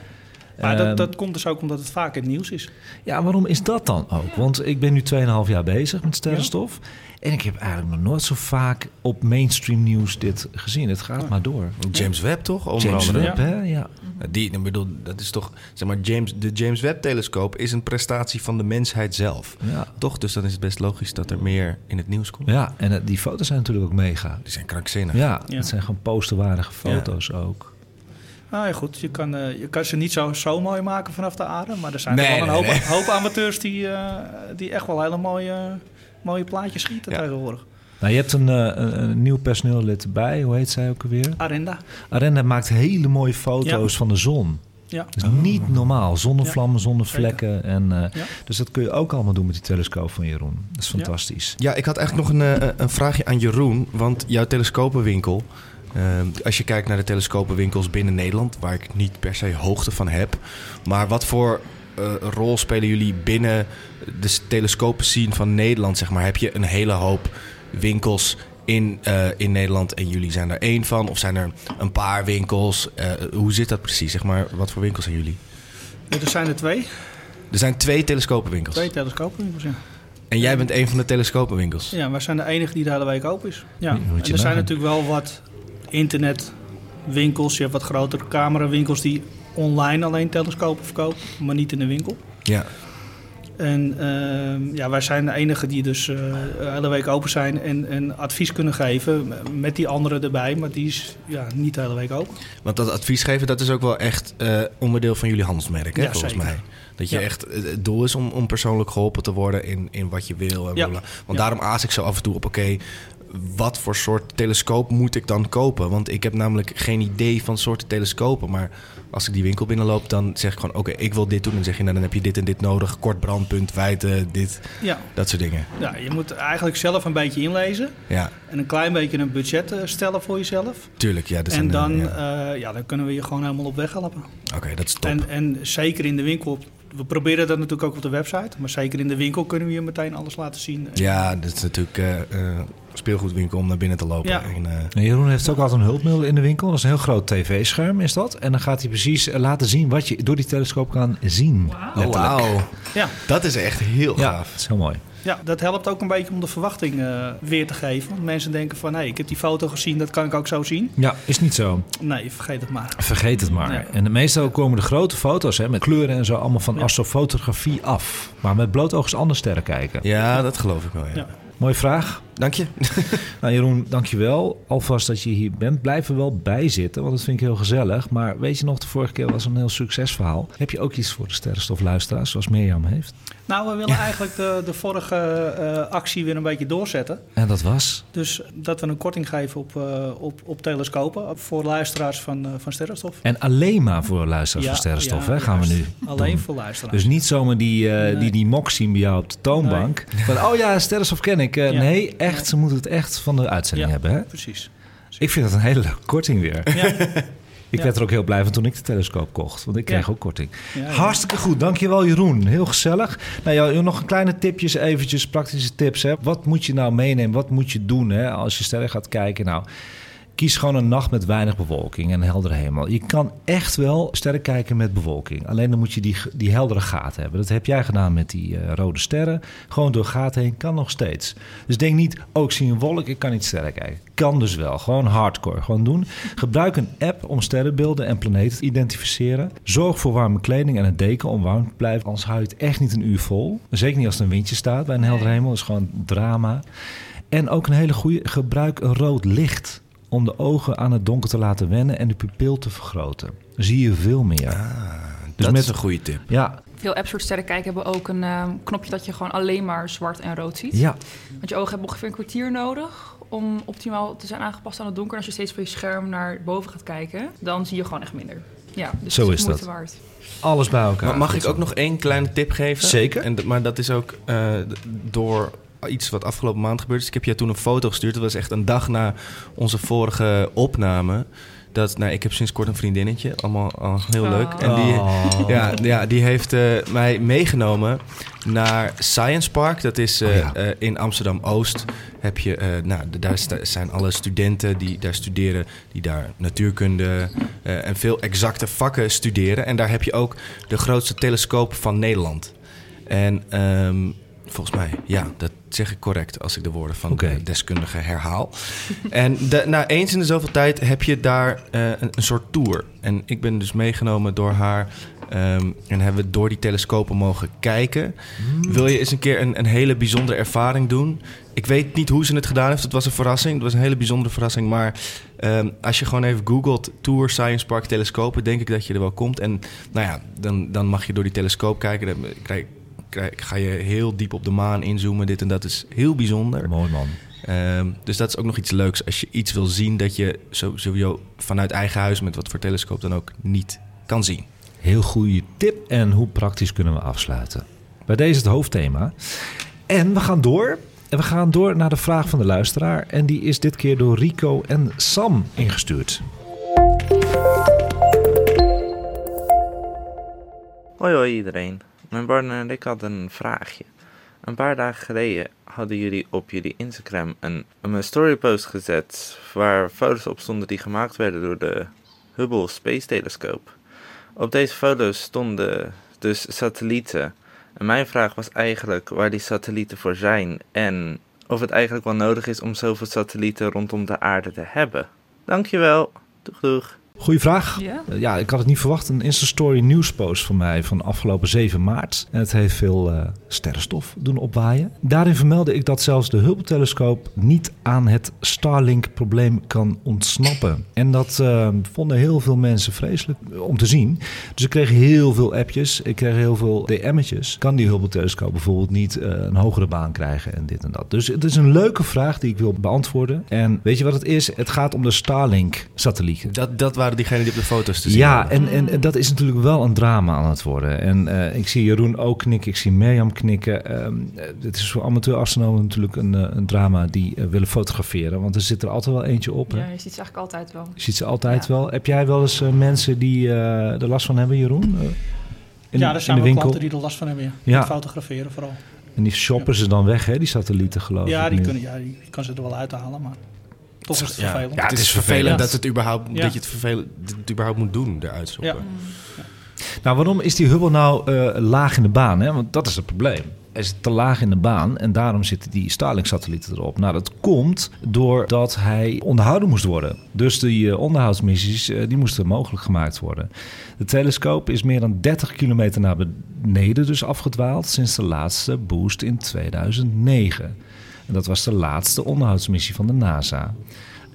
Maar Ehm, dat, dat komt dus ook omdat het vaak in het nieuws is. Ja, waarom is dat dan ook? Want ik ben nu 2,5 jaar bezig met sterrenstof. En ik heb eigenlijk nog nooit zo vaak op mainstream nieuws dit gezien. Het gaat maar door. James Webb toch? Onder James andere. Webb, hè? Ja. Die, ik bedoel, dat is toch, zeg maar, James, de James Webb-telescoop is een prestatie van de mensheid zelf. Ja. Toch? Dus dan is het best logisch dat er meer in het nieuws komt. ja, en eh, die foto's zijn natuurlijk ook mega. Die zijn krankzinnig. Ja, Ja. het zijn gewoon posterwaardige foto's ook. Nou ja, goed. Je kan, eh, je kan ze niet zo, zo mooi maken vanaf de aarde. Maar er zijn Nee, er wel een nee, hoop, nee. hoop amateurs die, eh, die echt wel hele mooie, mooie plaatjes schieten Ja. tegenwoordig. Nou, je hebt een, eh, een, een nieuw personeellid erbij. Hoe heet zij ook alweer? Arenda. Arenda maakt hele mooie foto's Ja. van de zon. Ja. Dat is niet normaal. Zonnevlammen, zonnevlekken. En, eh, Ja. Dus dat kun je ook allemaal doen met die telescoop van Jeroen. Dat is Ja. fantastisch. Ja, ik had eigenlijk nog een, eh, een vraagje aan Jeroen. Want jouw telescopenwinkel... eh, als je kijkt naar de telescopenwinkels binnen Nederland... waar ik niet per se hoogte van heb... maar wat voor eh, rol spelen jullie binnen de telescopen scene van Nederland? Zeg maar? Heb je een hele hoop winkels in, eh, in Nederland en jullie zijn er één van? Of zijn er een paar winkels? Eh, hoe zit dat precies? Zeg maar, wat voor winkels zijn jullie? Er zijn er twee. Er zijn twee telescopenwinkels. Twee telescoopwinkels, ja. En jij bent een van de telescopenwinkels. Ja, wij zijn de enige die de hele week open is. Ja. En er zijn natuurlijk wel wat internetwinkels. Je hebt wat grotere camerawinkels die online alleen telescopen verkopen, maar niet in de winkel. Ja. En ehm, ja, wij zijn de enige die dus eh, de hele week open zijn en, en advies kunnen geven met die anderen erbij. Maar die is ja, niet de hele week open. Want dat advies geven, dat is ook wel echt eh, onderdeel van jullie handelsmerk, hè, Ja, volgens zeker. mij. Dat je Ja. echt eh, het doel is om, om persoonlijk geholpen te worden in, in wat je wil. En Ja. Want daarom aas ik zo af en toe op, oké, wat voor soort telescoop moet ik dan kopen? Want ik heb namelijk geen idee van soorten telescopen. Maar als ik die winkel binnenloop, dan zeg ik gewoon, oké, ik wil dit doen. En dan zeg je, nou, dan heb je dit en dit nodig. Kort brandpunt, wijdte, dit, Ja, dat soort dingen. ja, je moet eigenlijk zelf een beetje inlezen Ja, en een klein beetje een budget eh, stellen voor jezelf. tuurlijk. Ja, dat En dan, ja. eh, ja, dan kunnen we je gewoon helemaal op weg helpen. Oké, dat is top. En, en zeker in de winkel, we proberen dat natuurlijk ook op de website, maar zeker in de winkel kunnen we je meteen alles laten zien. Ja, dat is natuurlijk eh eh, speelgoedwinkel om naar binnen te lopen. Ja. En, eh, En Jeroen heeft ook altijd een hulpmiddel in de winkel. Dat is een heel groot tv-scherm, is dat. En dan gaat hij precies eh, laten zien wat je door die telescoop kan zien. wauw. Ja, Dat is echt heel Ja, gaaf. dat is heel mooi. Ja, dat helpt ook een beetje om de verwachting eh, weer te geven. Want mensen denken van, hé, ik heb die foto gezien, dat kan ik ook zo zien. Ja, is niet zo. Nee, vergeet het maar. Vergeet het maar. Nee. En de meestal komen de grote foto's hè, met kleuren en zo allemaal van Ja. astrofotografie af. Maar met bloot oog is anders sterren kijken. Ja, dat geloof ik wel, ja. Ja. Mooie vraag. Dank je. Nou Jeroen, dankjewel. Alvast dat je hier bent. Blijf er wel bij zitten, want dat vind ik heel gezellig. Maar weet je nog, de vorige keer was een heel succesverhaal. Heb je ook iets voor de sterrenstofluisteraars, zoals Mirjam heeft? Nou, we willen eigenlijk de, de vorige eh, actie weer een beetje doorzetten. En dat was? Dus dat we een korting geven op, eh, op, op telescopen voor luisteraars van, eh, van sterrenstof. En alleen maar voor luisteraars van sterrenstof, ja, hè, gaan we nu Alleen doen. voor luisteraars. Dus niet zomaar die, eh, Nee. die, die mok zien bij jou op de toonbank. Van, oh ja, sterrenstof ken ik. Eh, Ja. Nee, echt, ze moeten het echt van de uitzending hebben. Hè? Precies. Ik vind dat een hele leuke korting weer. Ja. Ik Ja. werd er ook heel blij van toen ik de telescoop kocht. Want ik kreeg Ja. ook korting. Hartstikke goed. Dankjewel Jeroen. Heel gezellig. Nou ja, nog een kleine tipjes, eventjes praktische tips. Hè. Wat moet je nou meenemen? Wat moet je doen hè, als je sterren gaat kijken? Nou, kies gewoon een nacht met weinig bewolking en heldere hemel. Je kan echt wel sterren kijken met bewolking. Alleen dan moet je die, die heldere gaten hebben. Dat heb jij gedaan met die eh, rode sterren. Gewoon door gaten heen kan nog steeds. Dus denk niet, oh ik zie een wolk, ik kan niet sterren kijken. Kan dus wel. Gewoon hardcore. Gewoon doen. Gebruik een app om sterrenbeelden en planeten te identificeren. Zorg voor warme kleding en een deken om warm te blijven. Anders hou je het echt niet een uur vol. Zeker niet als er een windje staat bij een heldere hemel. Dat is gewoon drama. En ook een hele goede, gebruik een rood licht om de ogen aan het donker te laten wennen en de pupil te vergroten. Zie je veel meer. dus dat met is een goede tip. ja, Veel apps voor het sterren kijken hebben ook een ehm, knopje dat je gewoon alleen maar zwart en rood ziet. ja, Want je ogen hebben ongeveer een kwartier nodig om optimaal te zijn aangepast aan het donker. En als je steeds van je scherm naar boven gaat kijken, dan zie je gewoon echt minder. Ja, dus Zo het is dat. waard. alles bij elkaar. Maar mag ik ook nog één kleine tip geven? Zeker. En, maar dat is ook eh, door iets wat afgelopen maand gebeurd is. Ik heb je toen een foto gestuurd. Dat was echt een dag na onze vorige opname. Dat, nou, ik heb sinds kort een vriendinnetje. Allemaal al heel Oh. leuk. En die, Oh. ja, ja, die heeft eh, mij meegenomen naar Science Park. Dat is eh, Oh ja. eh, in Amsterdam-Oost. Heb je, eh, nou, daar zijn alle studenten die daar studeren, die daar natuurkunde eh, en veel exacte vakken studeren. En daar heb je ook de grootste telescoop van Nederland. En ehm, volgens mij, ja, dat zeg ik correct als ik de woorden van de deskundige herhaal. en de, na eens in de zoveel tijd heb je daar eh, een, een soort tour. En ik ben dus meegenomen door haar. ehm, en hebben we door die telescopen mogen kijken. Wil je eens een keer een, een hele bijzondere ervaring doen? Ik weet niet hoe ze het gedaan heeft. Het was een verrassing. Het was een hele bijzondere verrassing. Maar ehm, als je gewoon even googelt Tour Science Park telescopen, denk ik dat je er wel komt. En nou ja, dan, dan mag je door die telescoop kijken. Dan krijg, krijg, ga je heel diep op de maan inzoomen. Dit en dat is heel bijzonder. Mooi man. Ehm, dus dat is ook nog iets leuks. Als je iets wil zien dat je zo- sowieso vanuit eigen huis met wat voor telescoop dan ook niet kan zien. Heel goede tip. En hoe praktisch kunnen we afsluiten? Bij deze het hoofdthema. En we gaan door. En we gaan door naar de vraag van de luisteraar. En die is dit keer door Rico en Sam ingestuurd. Hoi hoi iedereen. Mijn partner en ik hadden een vraagje. Een paar dagen geleden hadden jullie op jullie Instagram een, een storypost gezet waar foto's op stonden die gemaakt werden door de Hubble Space Telescope. Op deze foto's stonden dus satellieten. En mijn vraag was eigenlijk waar die satellieten voor zijn en of het eigenlijk wel nodig is om zoveel satellieten rondom de aarde te hebben. Dankjewel. Doeg doeg. Goeie vraag. Ja? Eh, Ja, ik had het niet verwacht. Een Insta-story nieuwspost van mij van afgelopen 7 maart. En het heeft veel eh, sterrenstof doen opwaaien. Daarin vermeldde ik dat zelfs de Hubble-telescoop niet aan het Starlink-probleem kan ontsnappen. En dat eh, vonden heel veel mensen vreselijk om te zien. Dus ik kreeg heel veel appjes. Ik kreeg heel veel DM'tjes. Kan die Hubble-telescoop bijvoorbeeld niet eh, een hogere baan krijgen en dit en dat? Dus het is een leuke vraag die ik wil beantwoorden. En weet je wat het is? Het gaat om de Starlink-satellieten. Dat, dat waren diegenen die op de foto's te zien Ja, waren. en, en, en dat is natuurlijk wel een drama aan het worden. En eh, ik zie Jeroen ook knikken, ik zie Mirjam knikken. Ehm, eh, het is voor amateurastronomen natuurlijk een, eh, een drama die willen fotograferen. Want er zit er altijd wel eentje op. Hè? Ja, je ziet ze eigenlijk altijd wel. Je ziet ze altijd Ja. wel. Heb jij wel eens mensen die eh, er last van hebben, Jeroen? In, ja, er zijn wel winkel? klanten die er last van hebben. Ja. Ja. Die fotograferen vooral. En die shoppen ze dan weg, hè, die satellieten geloof Ja, ik die nu. kunnen, ja, die kan ze er wel uithalen, maar toch is het Ja. vervelend. Ja, het is vervelend dat, het überhaupt, Ja. dat je het, vervelend, het überhaupt moet doen, eruit zoeken. Ja. Nou, waarom is die Hubble nou eh, laag in de baan? Hè? Want dat is het probleem. hij zit te laag in de baan en daarom zitten die Starlink-satellieten erop. Nou, dat komt doordat hij onderhouden moest worden. Dus die uh, onderhoudsmissies uh, die moesten mogelijk gemaakt worden. De telescoop is meer dan 30 kilometer naar beneden dus afgedwaald sinds de laatste boost in 2009. Dat was de laatste onderhoudsmissie van de NASA.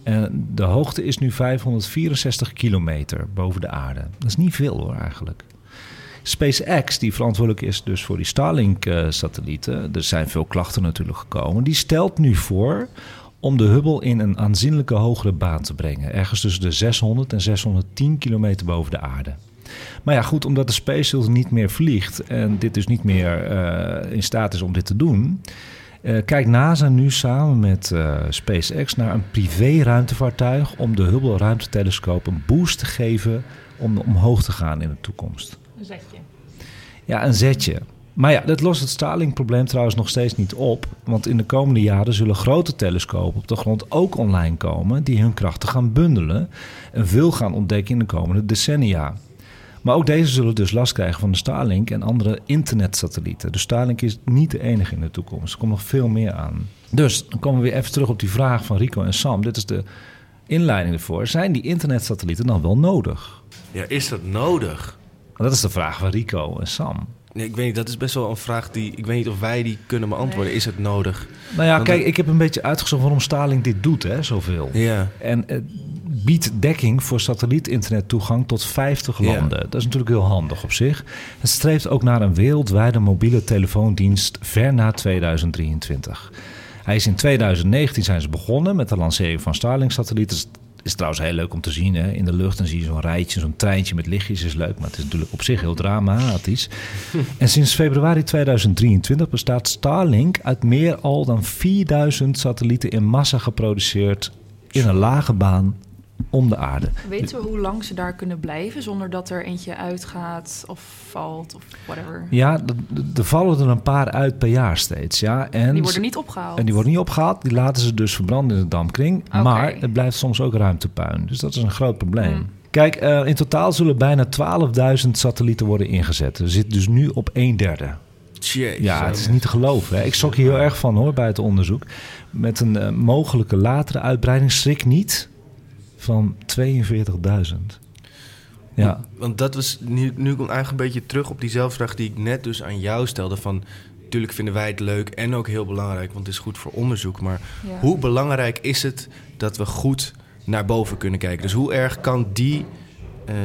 En de hoogte is nu 564 kilometer boven de aarde. Dat is niet veel hoor eigenlijk. SpaceX, die verantwoordelijk is dus voor die Starlink-satellieten, er zijn veel klachten natuurlijk gekomen, die stelt nu voor om de Hubble in een aanzienlijke hogere baan te brengen. Ergens tussen de 600 en 610 kilometer boven de aarde. Maar ja, goed, omdat de Space Shuttle niet meer vliegt en dit dus niet meer uh, in staat is om dit te doen, uh, kijkt NASA nu samen met uh, SpaceX naar een privé-ruimtevaartuig om de Hubble ruimtetelescoop een boost te geven om omhoog te gaan in de toekomst. Een zetje. Ja, een zetje. Maar ja, dat lost het Starlink-probleem trouwens nog steeds niet op. Want in de komende jaren zullen grote telescopen op de grond ook online komen... die hun krachten gaan bundelen en veel gaan ontdekken in de komende decennia. Maar ook deze zullen dus last krijgen van de Starlink en andere internetsatellieten. Dus Starlink is niet de enige in de toekomst. Er komt nog veel meer aan. Dus dan komen we weer even terug op die vraag van Rico en Sam. Dit is de inleiding ervoor. Zijn die internetsatellieten dan wel nodig? Ja, is dat nodig? Dat is de vraag van Rico en Sam. Nee, ik weet niet, dat is best wel een vraag die... Ik weet niet of wij die kunnen beantwoorden. Nee. Is het nodig? Nou ja, Want kijk, ik heb een beetje uitgezocht waarom Starlink dit doet, hè, zoveel. Ja. En het biedt dekking voor satelliet-internettoegang tot 50 landen. Ja. Dat is natuurlijk heel handig op zich. Het streeft ook naar een wereldwijde mobiele telefoondienst ver na 2023. Hij is in 2019 zijn ze begonnen met de lancering van Starlink-satellieten is trouwens heel leuk om te zien. Hè? In de lucht dan zie je zo'n rijtje, zo'n treintje met lichtjes. is leuk, maar het is natuurlijk op zich heel dramatisch. en sinds februari 2023 bestaat Starlink uit meer al dan 4000 satellieten in massa geproduceerd in een lage baan om de aarde. Weten we hoe lang ze daar kunnen blijven zonder dat er eentje uitgaat of valt of whatever? Ja, er vallen er een paar uit per jaar steeds. Ja. En die worden niet opgehaald? En die worden niet opgehaald. Die laten ze dus verbranden in de dampkring. Okay. Maar het blijft soms ook ruimtepuin. Dus dat is een groot probleem. Hmm. Kijk, uh, in totaal zullen bijna 12.000 satellieten worden ingezet. We zitten dus nu op een derde. Jeez, ja, het is niet te geloven. Hè. Ik schrok hier heel erg van hoor, bij het onderzoek. Met een uh, mogelijke latere uitbreiding. Schrik niet van 42.000. Ja. Want, dat was nu, nu komt eigenlijk een beetje terug op diezelfde vraag die ik net dus aan jou stelde. Van natuurlijk vinden wij het leuk en ook heel belangrijk, want het is goed voor onderzoek. Maar ja. hoe belangrijk is het dat we goed naar boven kunnen kijken? Dus hoe erg kan die, uh,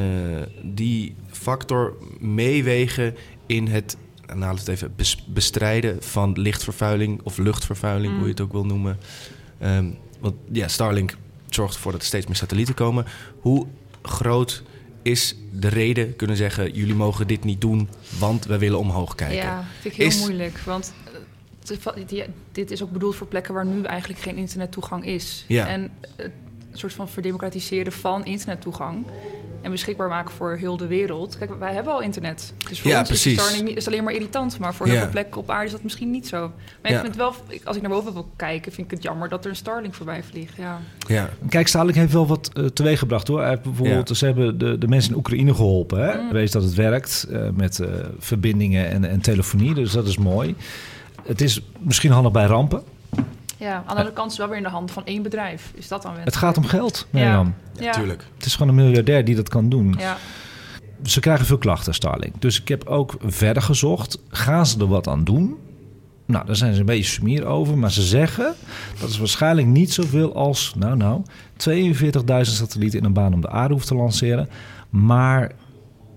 die factor meewegen in het nou, het even bestrijden van lichtvervuiling of luchtvervuiling, mm. hoe je het ook wil noemen. Um, want ja, Starlink zorgt ervoor dat er steeds meer satellieten komen. Hoe groot is de reden, kunnen zeggen, jullie mogen dit niet doen, want we willen omhoog kijken? Ja, vind ik heel is... moeilijk. Want uh, dit is ook bedoeld voor plekken waar nu eigenlijk geen internettoegang is. Ja. En het soort van verdemocratiseren van internettoegang en beschikbaar maken voor heel de wereld. Kijk, wij hebben al internet. Dus voor ja, ons precies. is Starlink is alleen maar irritant. Maar voor heel veel plekken op aarde is dat misschien niet zo. Maar Ja. ik vind het wel, als ik naar boven wil kijken, vind ik het jammer dat er een Starlink voorbij vliegt. Ja. Ja, Kijk, Starlink heeft wel wat uh, teweeggebracht hoor. Hij bijvoorbeeld, Ze hebben de, de mensen in Oekraïne geholpen. Hè? Mm. Wees dat het werkt uh, met uh, verbindingen en, en telefonie. Dus dat is mooi. Het is misschien handig bij rampen. Ja, aan de andere kant is het wel weer in de hand van één bedrijf. Is dat dan Het gaat om geld, Mirjam. Ja. tuurlijk. Het is gewoon een miljardair die dat kan doen. Ja. Ze krijgen veel klachten, Starlink. Dus ik heb ook verder gezocht. Gaan ze er wat aan doen? Nou, daar zijn ze een beetje sumier over. Maar ze zeggen dat is waarschijnlijk niet zoveel als... nou, nou, 42.000 satellieten in een baan om de aarde hoeft te lanceren. Maar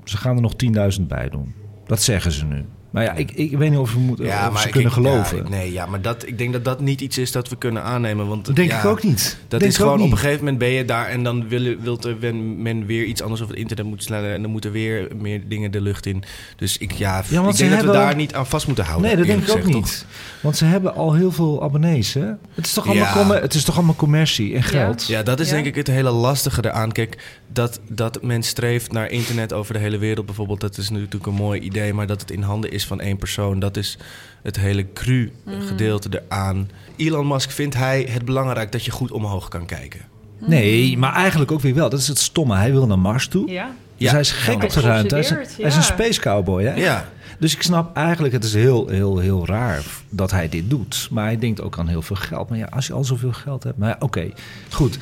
ze gaan er nog 10.000 bij doen. Dat zeggen ze nu. Maar ja, ik, ik weet niet of, we moeten, Ja, of maar ze ik- kunnen ik- geloven. ja, nee, ja, maar dat, ik denk dat dat niet iets is dat we kunnen aannemen. Want, Denk ja, ik ook niet. Dat Denk is gewoon op een gegeven moment ben je daar en dan wil, wilt er wen- men weer iets anders over het internet moeten slaan en dan moeten weer meer dingen de lucht in. Dus ik, ja, Ja, want ik ze denk dat we hebben- daar niet aan vast moeten houden. Nee, dat denk ik ook niet. Want ze hebben al heel veel abonnees, hè? Het is toch allemaal, het is toch allemaal commercie en geld? Ja, dat is Ja. denk ik het hele lastige eraan. Kijk, dat, dat men streeft naar internet over de hele wereld bijvoorbeeld, dat is natuurlijk een mooi idee. Maar dat het in handen is van één persoon, dat is het hele cru gedeelte eraan. Elon Musk vindt hij het belangrijk dat je goed omhoog kan kijken. Nee, maar eigenlijk ook weer wel. Dat is het stomme. Hij wil naar Mars toe. Ja? Dus hij is gek op de ruimte. Hij is, een, hij is space cowboy, hè? Ja. Dus ik snap eigenlijk, het is heel, heel, heel raar dat hij dit doet. Maar hij denkt ook aan heel veel geld. Maar ja, als je al zoveel geld hebt. Maar ja, oké, goed.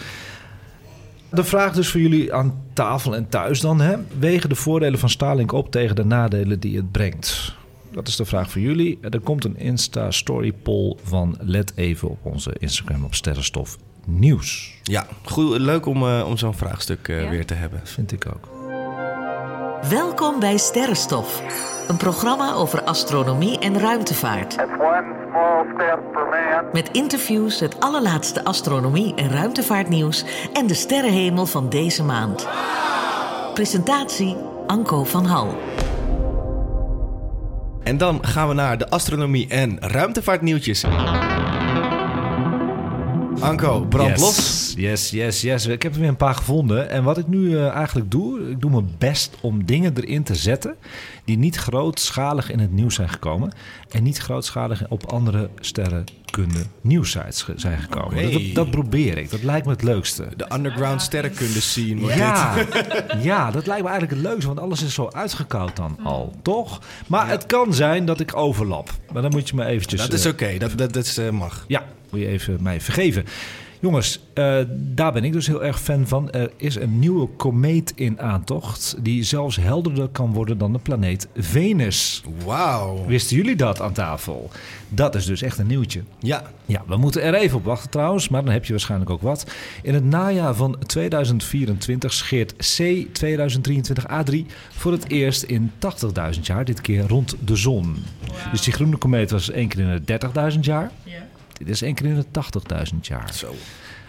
De vraag dus voor jullie aan tafel en thuis dan. Hè? Wegen de voordelen van Starlink op tegen de nadelen die het brengt? Dat is de vraag voor jullie. Er komt een Insta-story poll van let even op onze Instagram op Sterrenstof Nieuws. Ja, goed, leuk om, eh, om zo'n vraagstuk eh, Ja. weer te hebben. Dat vind ik ook. Welkom bij Sterrenstof, een programma over astronomie en ruimtevaart. Met interviews, het allerlaatste astronomie- en ruimtevaartnieuws en de sterrenhemel van deze maand. Presentatie Anko van Hal. En dan gaan we naar de astronomie en ruimtevaartnieuwtjes. Anko, brand yes. los. Yes, yes, yes. Ik heb er weer een paar gevonden. En wat ik nu eh, eigenlijk doe, ik doe mijn best om dingen erin te zetten die niet grootschalig in het nieuws zijn gekomen. En niet grootschalig op andere sterrenkunde nieuwsites zijn gekomen. Dat, dat probeer ik. Dat lijkt me het leukste. De underground sterrenkunde scene. Ja, ja, dat lijkt me eigenlijk het leukste, want alles is zo uitgekoud dan al, toch? Maar het kan zijn dat ik overlap. Maar dan moet je me eventjes... Dat is eh, oké, dat, dat, dat is, eh, mag. ja, moet je even mij vergeven. Jongens, eh, daar ben ik dus heel erg fan van. Er is een nieuwe komeet in aantocht... die zelfs helderder kan worden dan de planeet Venus. Wauw. Wisten jullie dat aan tafel? Dat is dus echt een nieuwtje. Ja, Ja, we moeten er even op wachten trouwens, maar dan heb je waarschijnlijk ook wat. In het najaar van 2024 scheert C 2023A3 voor het eerst in 80.000 jaar, dit keer rond de zon. Dus die groene komeet was één keer in de 30.000 jaar. Dit is één keer in de 80.000 jaar. zo.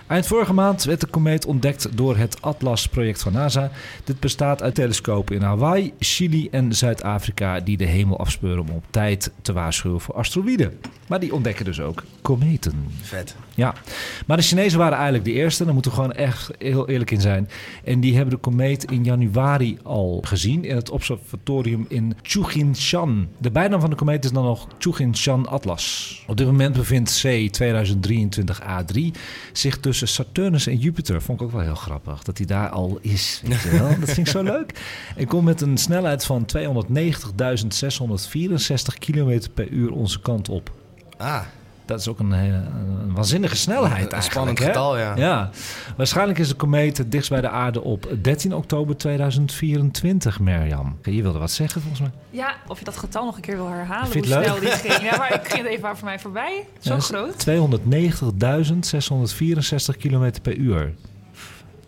Eind vorige maand werd de komeet ontdekt door het Atlas-project van NASA. Dit bestaat uit telescopen in Hawaii, Chili en Zuid-Afrika... die de hemel afspeuren om op tijd te waarschuwen voor asteroïden. Maar die ontdekken dus ook kometen. Vet. Ja, maar de Chinezen waren eigenlijk de eerste. Daar moeten we gewoon echt heel eerlijk in zijn. En die hebben de komeet in januari al gezien in het observatorium in Chujinshan. De bijnaam van de komeet is dan nog Chujinshan Atlas. Op dit moment bevindt C 2023A3 zich tussen Saturnus en Jupiter. Vond ik ook wel heel grappig dat hij daar al is. Weet je wel? Dat vind ik zo leuk. En komt met een snelheid van 290.664 km per uur onze kant op. Ah, Dat is ook een, een waanzinnige snelheid Een eigenlijk. spannend hè? getal, ja. ja. Waarschijnlijk is de komeet het dichtst bij de aarde op 13 oktober 2024, Mirjam. Je wilde wat zeggen volgens mij. Ja, of je dat getal nog een keer wil herhalen, Vind hoe snel die ging. Ja, maar ik ging het even waar voor mij voorbij. Zo Ja, groot. 290.664 km per uur.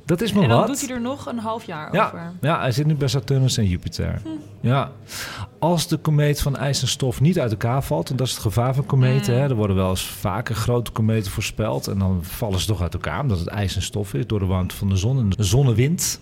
Dat is maar En dan wat. doet hij er nog een half jaar Ja, over. ja, hij zit nu bij Saturnus en Jupiter. Ja. Als de komeet van ijs en stof niet uit elkaar valt, en dat is het gevaar van kometen, Mm. hè, er worden wel eens vaker grote kometen voorspeld, en dan vallen ze toch uit elkaar, omdat het ijs en stof is, door de warmte van de zon en de zonnewind.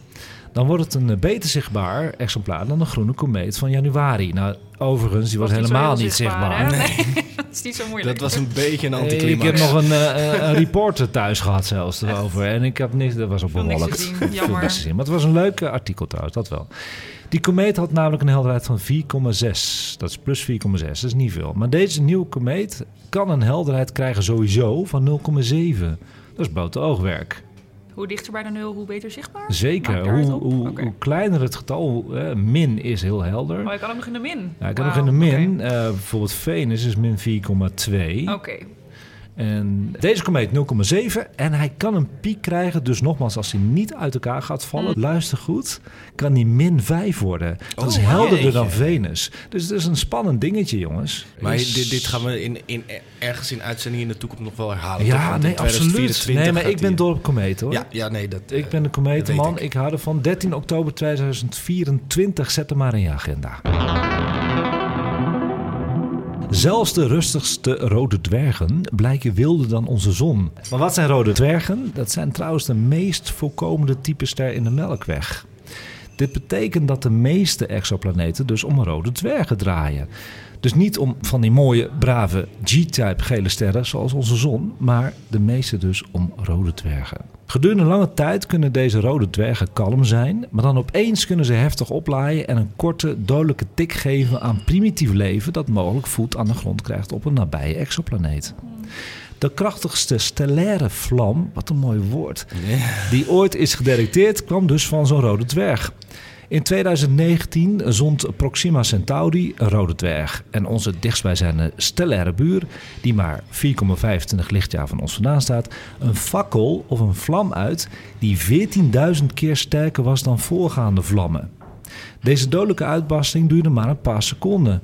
Dan wordt het een eh, beter zichtbaar exemplaar dan de groene komeet van januari. Nou, overigens, die was, niet helemaal niet zichtbaar. Nee, dat is niet zo moeilijk. dat was een beetje een Eh, Ik anticlimax. heb nog een, eh, een reporter thuis gehad zelfs erover. En ik heb niks, dat was zien, Veel jammer. niks. Maar het was een leuk artikel trouwens, dat wel. Die komeet had namelijk een helderheid van 4,6. Dat is plus 4,6, dat is niet veel. Maar deze nieuwe komeet kan een helderheid krijgen sowieso van 0,7. Dat is blote oogwerk. Hoe dichter bij de nul, hoe beter zichtbaar? Zeker. Hoe, hoe, kleiner het getal, eh, min is heel helder. Oh, ik kan ook nog in de min. Ja, ik heb nog Wauw, in de min, eh, bijvoorbeeld Venus is min 4,2. Oké. En deze komeet 0,7 en hij kan een piek krijgen. Dus nogmaals, als hij niet uit elkaar gaat vallen, luister goed, kan die min 5 worden. Dat is Oh, helderder jeetje. dan Venus. Dus het is een spannend dingetje, jongens. Maar Is- dit, dit gaan we in, in, ergens in uitzending in de toekomst nog wel herhalen. toch? Ja, in nee, absoluut. 2024 Nee, maar ik ben die- door op komeet, hoor. Ja, ja, nee, dat... Ik ben de kometenman. weet Ik. hou ervan. 13 oktober 2024. Zet hem maar in je agenda. Zelfs de rustigste rode dwergen blijken wilder dan onze zon. Maar wat zijn rode dwergen? Dat zijn trouwens de meest voorkomende typester in de Melkweg. Dit betekent dat de meeste exoplaneten dus om rode dwergen draaien. Dus niet om van die mooie, brave G-type gele sterren zoals onze zon, maar de meeste dus om rode dwergen. Gedurende lange tijd kunnen deze rode dwergen kalm zijn, maar dan opeens kunnen ze heftig oplaaien en een korte, dodelijke tik geven aan primitief leven dat mogelijk voet aan de grond krijgt op een nabije exoplaneet. De krachtigste stellaire vlam, wat een mooi woord, die ooit is gedetecteerd, kwam dus van zo'n rode dwerg. In 2019 zond Proxima Centauri, een rode dwerg, en onze dichtstbijzijnde stellaire buur, die maar 4,25 lichtjaar van ons vandaan staat, een fakkel of een vlam uit die 14.000 keer sterker was dan voorgaande vlammen. Deze dodelijke uitbarsting duurde maar een paar seconden.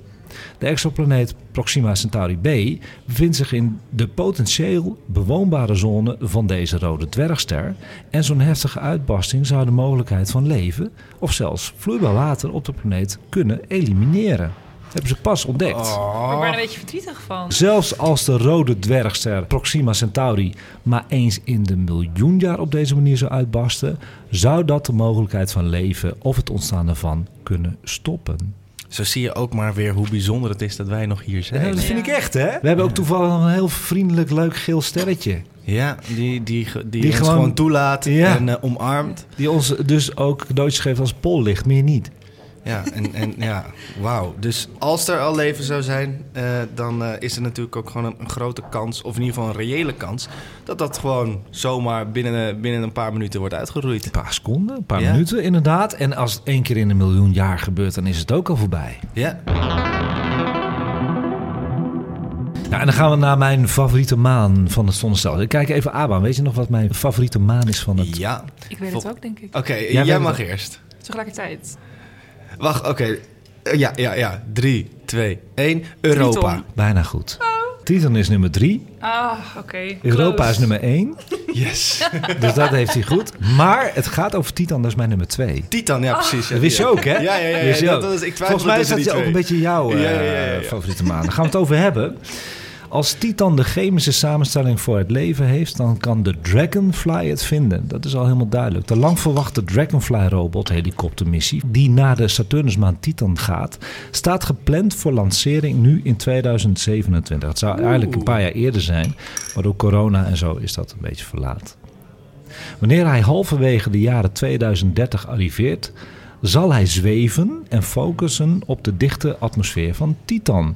De exoplaneet Proxima Centauri b bevindt zich in de potentieel bewoonbare zone van deze rode dwergster. En zo'n heftige uitbarsting zou de mogelijkheid van leven of zelfs vloeibaar water op de planeet kunnen elimineren. Dat hebben ze pas ontdekt. Ik Oh. word er een beetje verdrietig van. Zelfs als de rode dwergster Proxima Centauri maar eens in de miljoen jaar op deze manier zou uitbarsten, zou dat de mogelijkheid van leven of het ontstaan ervan kunnen stoppen. Zo zie je ook maar weer hoe bijzonder het is dat wij nog hier Ja, zijn. dat vind ik echt, hè? We hebben ook toevallig nog een heel vriendelijk, leuk geel sterretje. Ja, die, die, die, Die ons gewoon- gewoon, toelaat Ja. en eh, omarmt. Die ons dus ook cadeautjes geeft als pollicht, meer niet. Ja, en, en ja, wauw. Dus als er al leven zou zijn, eh, dan eh, is er natuurlijk ook gewoon een, een grote kans, of in ieder geval een reële kans, dat dat gewoon zomaar binnen, binnen een paar minuten wordt uitgeroeid. Een paar seconden, een paar Ja. minuten inderdaad. En als het één keer in een miljoen jaar gebeurt, dan is het ook al voorbij. Ja, Nou, en dan gaan we naar mijn favoriete maan van het zonnestelsel. Ik kijk even Aban. Weet je nog wat mijn favoriete maan is van het... ja. Ik weet Vol- het ook, denk ik. Oké, jij het mag wel. eerst. Tegelijkertijd. Wacht, oké. Eh, Ja, ja, ja. 3, 2, 1. Europa. Triton. Bijna goed. Titan is nummer drie. Ah, oké. Europa Close. is nummer één. Yes. Dus dat heeft hij goed. Maar het gaat over Titan, dat is mijn nummer twee. Titan, ja, precies. ja. Dat wist je ook, hè? Ja, ja, ja. ja, Wist je dat- ook. dat is- ik twijfel Volgens mij is tussen dat die ook een beetje jouw ja, eh, ja, ja, ja. favoriete maan. Daar gaan we het over hebben. Als Titan de chemische samenstelling voor het leven heeft, dan kan de Dragonfly het vinden. Dat is al helemaal duidelijk. De lang verwachte Dragonfly-robot helikoptermissie, die naar de Saturnusmaan Titan gaat, staat gepland voor lancering nu in 2027. Het zou eigenlijk een paar jaar eerder zijn, maar door corona en zo is dat een beetje verlaat. Wanneer hij halverwege de jaren 2030 arriveert, zal hij zweven en focussen op de dichte atmosfeer van Titan.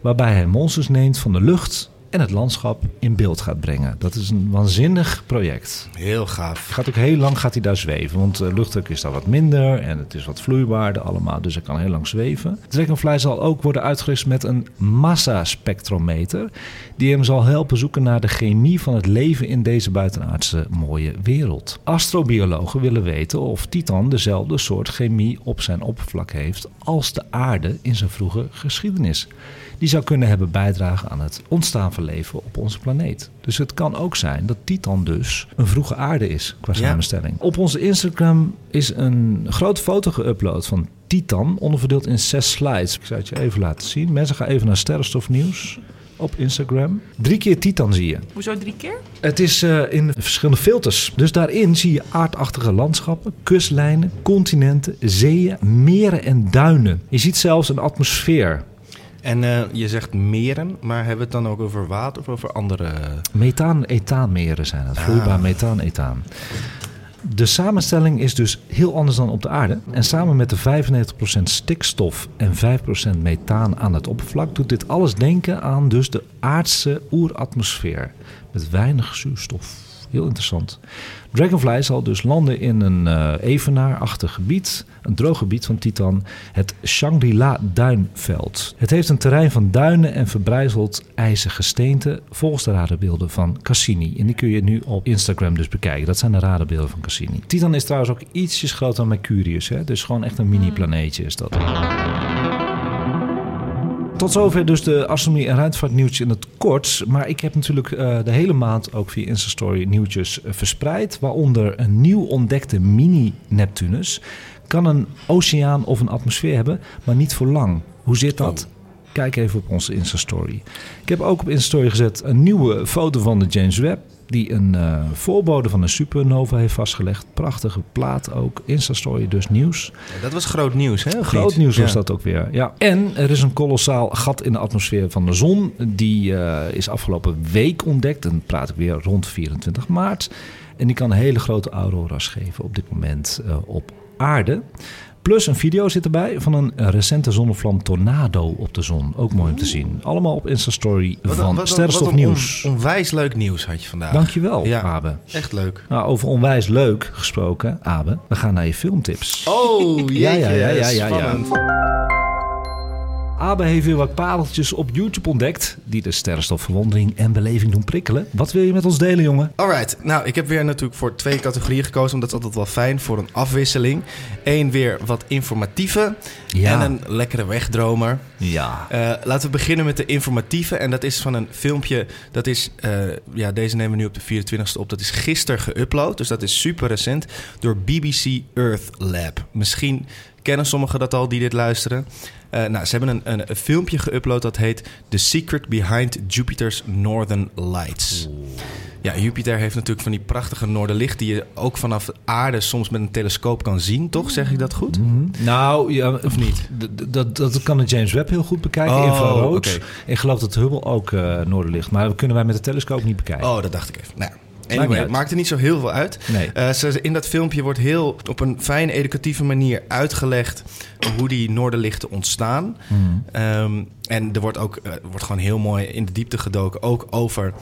Waarbij hij monsters neemt van de lucht en het landschap in beeld gaat brengen. Dat is een waanzinnig project. Heel gaaf. Gaat ook heel lang gaat hij daar zweven, want de luchtdruk is daar wat minder en het is wat vloeibaarder allemaal, dus hij kan heel lang zweven. Dragonfly zal ook worden uitgerust met een massaspectrometer, die hem zal helpen zoeken naar de chemie van het leven in deze buitenaardse mooie wereld. Astrobiologen willen weten of Titan dezelfde soort chemie op zijn oppervlak heeft als de aarde in zijn vroege geschiedenis. Die zou kunnen hebben bijdragen aan het ontstaan van leven op onze planeet. Dus het kan ook zijn dat Titan dus een vroege aarde is qua Ja. samenstelling. Op onze Instagram is een grote foto geüpload van Titan, onderverdeeld in zes slides. Ik zou het je even laten zien. Mensen gaan even naar Sterrenstofnieuws op Instagram. Drie keer Titan zie je. Hoezo drie keer? Het is eh, in verschillende filters. Dus daarin zie je aardachtige landschappen, kustlijnen, continenten, zeeën, meren en duinen. Je ziet zelfs een atmosfeer. En eh, je zegt meren, maar hebben we het dan ook over water of over andere... Methaan- ethaanmeren zijn het. Ah. Vloeibaar methaan-ethaan. De samenstelling is dus heel anders dan op de aarde. En samen met de 95% stikstof en 5% methaan aan het oppervlak... doet dit alles denken aan dus de aardse oeratmosfeer. Met weinig zuurstof. Heel interessant. Dragonfly zal dus landen in een eh evenaarachtig gebied, een droog gebied van Titan, het Shangri-La-duinveld. Het heeft een terrein van duinen en verbrijzeld ijzige gesteente, volgens de radarbeelden van Cassini. En die kun je nu op Instagram dus bekijken. Dat zijn de radarbeelden van Cassini. Titan is trouwens ook ietsjes groter dan Mercurius, hè? dus gewoon echt een mini-planeetje is dat. Tot zover dus de astronomie en ruimtevaartnieuwtjes in het kort. Maar ik heb natuurlijk eh, de hele maand ook via Instastory nieuwtjes eh, verspreid. Waaronder een nieuw ontdekte mini-Neptunus. Kan een oceaan of een atmosfeer hebben, maar niet voor lang. Hoe zit dat? Kijk even op onze Instastory. Ik heb ook op Instastory gezet een nieuwe foto van de James Webb. Die een eh, voorbode van een supernova heeft vastgelegd. Prachtige plaat ook. Instastory dus nieuws. Dat was groot nieuws, hè? Groot nieuws was Ja. dat ook weer. Ja. En er is een kolossaal gat in de atmosfeer van de zon. Die eh, is afgelopen week ontdekt. Dan praat ik weer rond 24 maart. En die kan hele grote aurora's geven op dit moment eh, op aarde. Plus een video zit erbij van een recente zonnevlam tornado op de zon. Ook mooi om te zien. Allemaal op Insta-story van wat Sterrenstof wat Nieuws. on- onwijs leuk nieuws had je vandaag. Dankjewel, Ja. Abe. Echt leuk. Nou, over onwijs leuk gesproken, Abe. We gaan naar je filmtips. Oh, Ja, ja, ja, ja, ja, ja. Abe heeft weer wat pareltjes op YouTube ontdekt... die de sterrenstof verwondering en beleving doen prikkelen. Wat wil je met ons delen, jongen? Alright, nou ik heb weer natuurlijk voor twee categorieën gekozen, omdat dat altijd wel fijn voor een afwisseling. Eén weer wat informatieve Ja. en een lekkere wegdromer. Ja. Eh, laten we beginnen met de informatieve. En dat is van een filmpje. Dat is, eh, ja, deze nemen we nu op de 24e op. Dat is gisteren geüpload. Dus dat is super recent. Door BBC Earth Lab. Misschien kennen sommigen dat al die dit luisteren. Eh, nou, ze hebben een, een, een filmpje geüpload dat heet The Secret Behind Jupiter's Northern Lights. Ja, Jupiter heeft natuurlijk van die prachtige noorderlicht die je ook vanaf de aarde soms met een telescoop kan zien, toch? Zeg ik dat goed? Mhm. Nou, ja, Of niet? Dat, dat kan de James Webb heel goed bekijken, Oh, infrarood. Ik geloof dat Hubble ook eh noorderlicht. Maar dat kunnen wij met de telescoop niet bekijken. Oh, dat dacht ik even. Nou, ja. Anyway, uit. maakt er niet zo heel veel uit. Nee. Eh, ze- in dat filmpje wordt heel op een fijne, educatieve manier uitgelegd hoe die noorderlichten ontstaan. Hmm. Ehm, en er wordt ook eh, wordt gewoon heel mooi in de diepte gedoken, ook over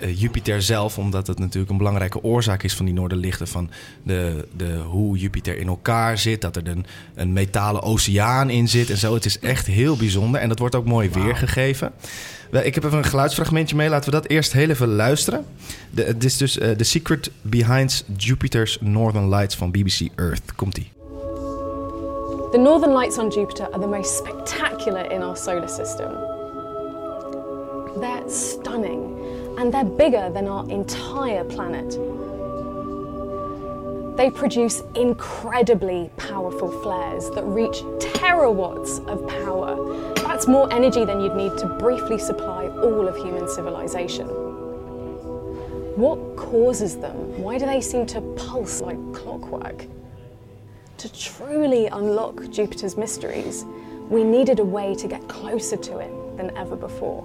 eh, Jupiter zelf, omdat het natuurlijk een belangrijke oorzaak is van die noorderlichten, van de, de, hoe Jupiter in elkaar zit, dat er een, een metalen oceaan in zit en zo. Het is echt heel bijzonder en dat wordt ook mooi weergegeven. Ik heb even een geluidsfragmentje mee. Laten we dat eerst heel even luisteren. De- Het is dus eh, The Secret Behind Jupiter's Northern Lights van BBC Earth. Komt-ie. The northern lights on Jupiter are the most spectacular in our solar system. They're stunning and they're bigger than our entire planet. They produce incredibly powerful flares that reach terawatts of power. That's more energy than you'd need to briefly supply all of human civilization. What causes them? Why do they seem to pulse like clockwork? To truly unlock Jupiter's mysteries, we needed a way to get closer to it than ever before.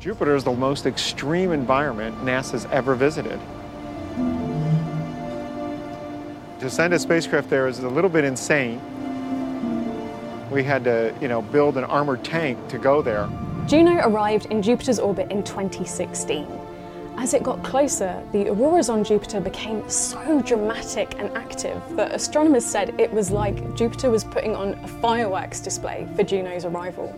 Jupiter is the most extreme environment NASA's ever visited. To send a spacecraft there is a little bit insane. We had to, you know, build an armored tank to go there. Juno arrived in Jupiter's orbit in 2016. As it got closer, the auroras on Jupiter became so dramatic and active that astronomers said it was like Jupiter was putting on a fireworks display for Juno's arrival.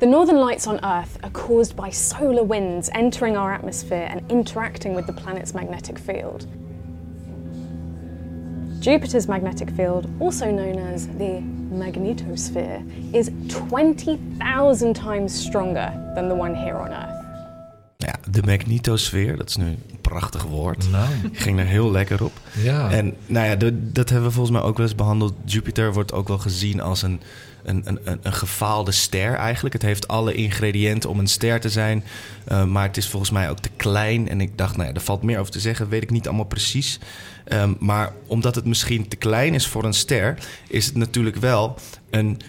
The northern lights on Earth are caused by solar winds entering our atmosphere and interacting with the planet's magnetic field. Jupiter's magnetic field, also known as the magnetosphere, is 20,000 times stronger than the one here on Earth. Ja, de magnetosfeer, dat is nu een prachtig woord. Nou. Ik ging er heel lekker op. Ja. En nou ja, de- dat hebben we volgens mij ook wel eens behandeld. Jupiter wordt ook wel gezien als een, een, een- een gefaalde ster eigenlijk. Het heeft alle ingrediënten om een ster te zijn. eh, maar het is volgens mij ook te klein. En ik dacht, nou ja, er valt meer over te zeggen. Weet ik niet allemaal precies. Ehm, maar omdat het misschien te klein is voor een ster... is het natuurlijk wel een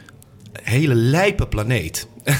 hele lijpe planeet.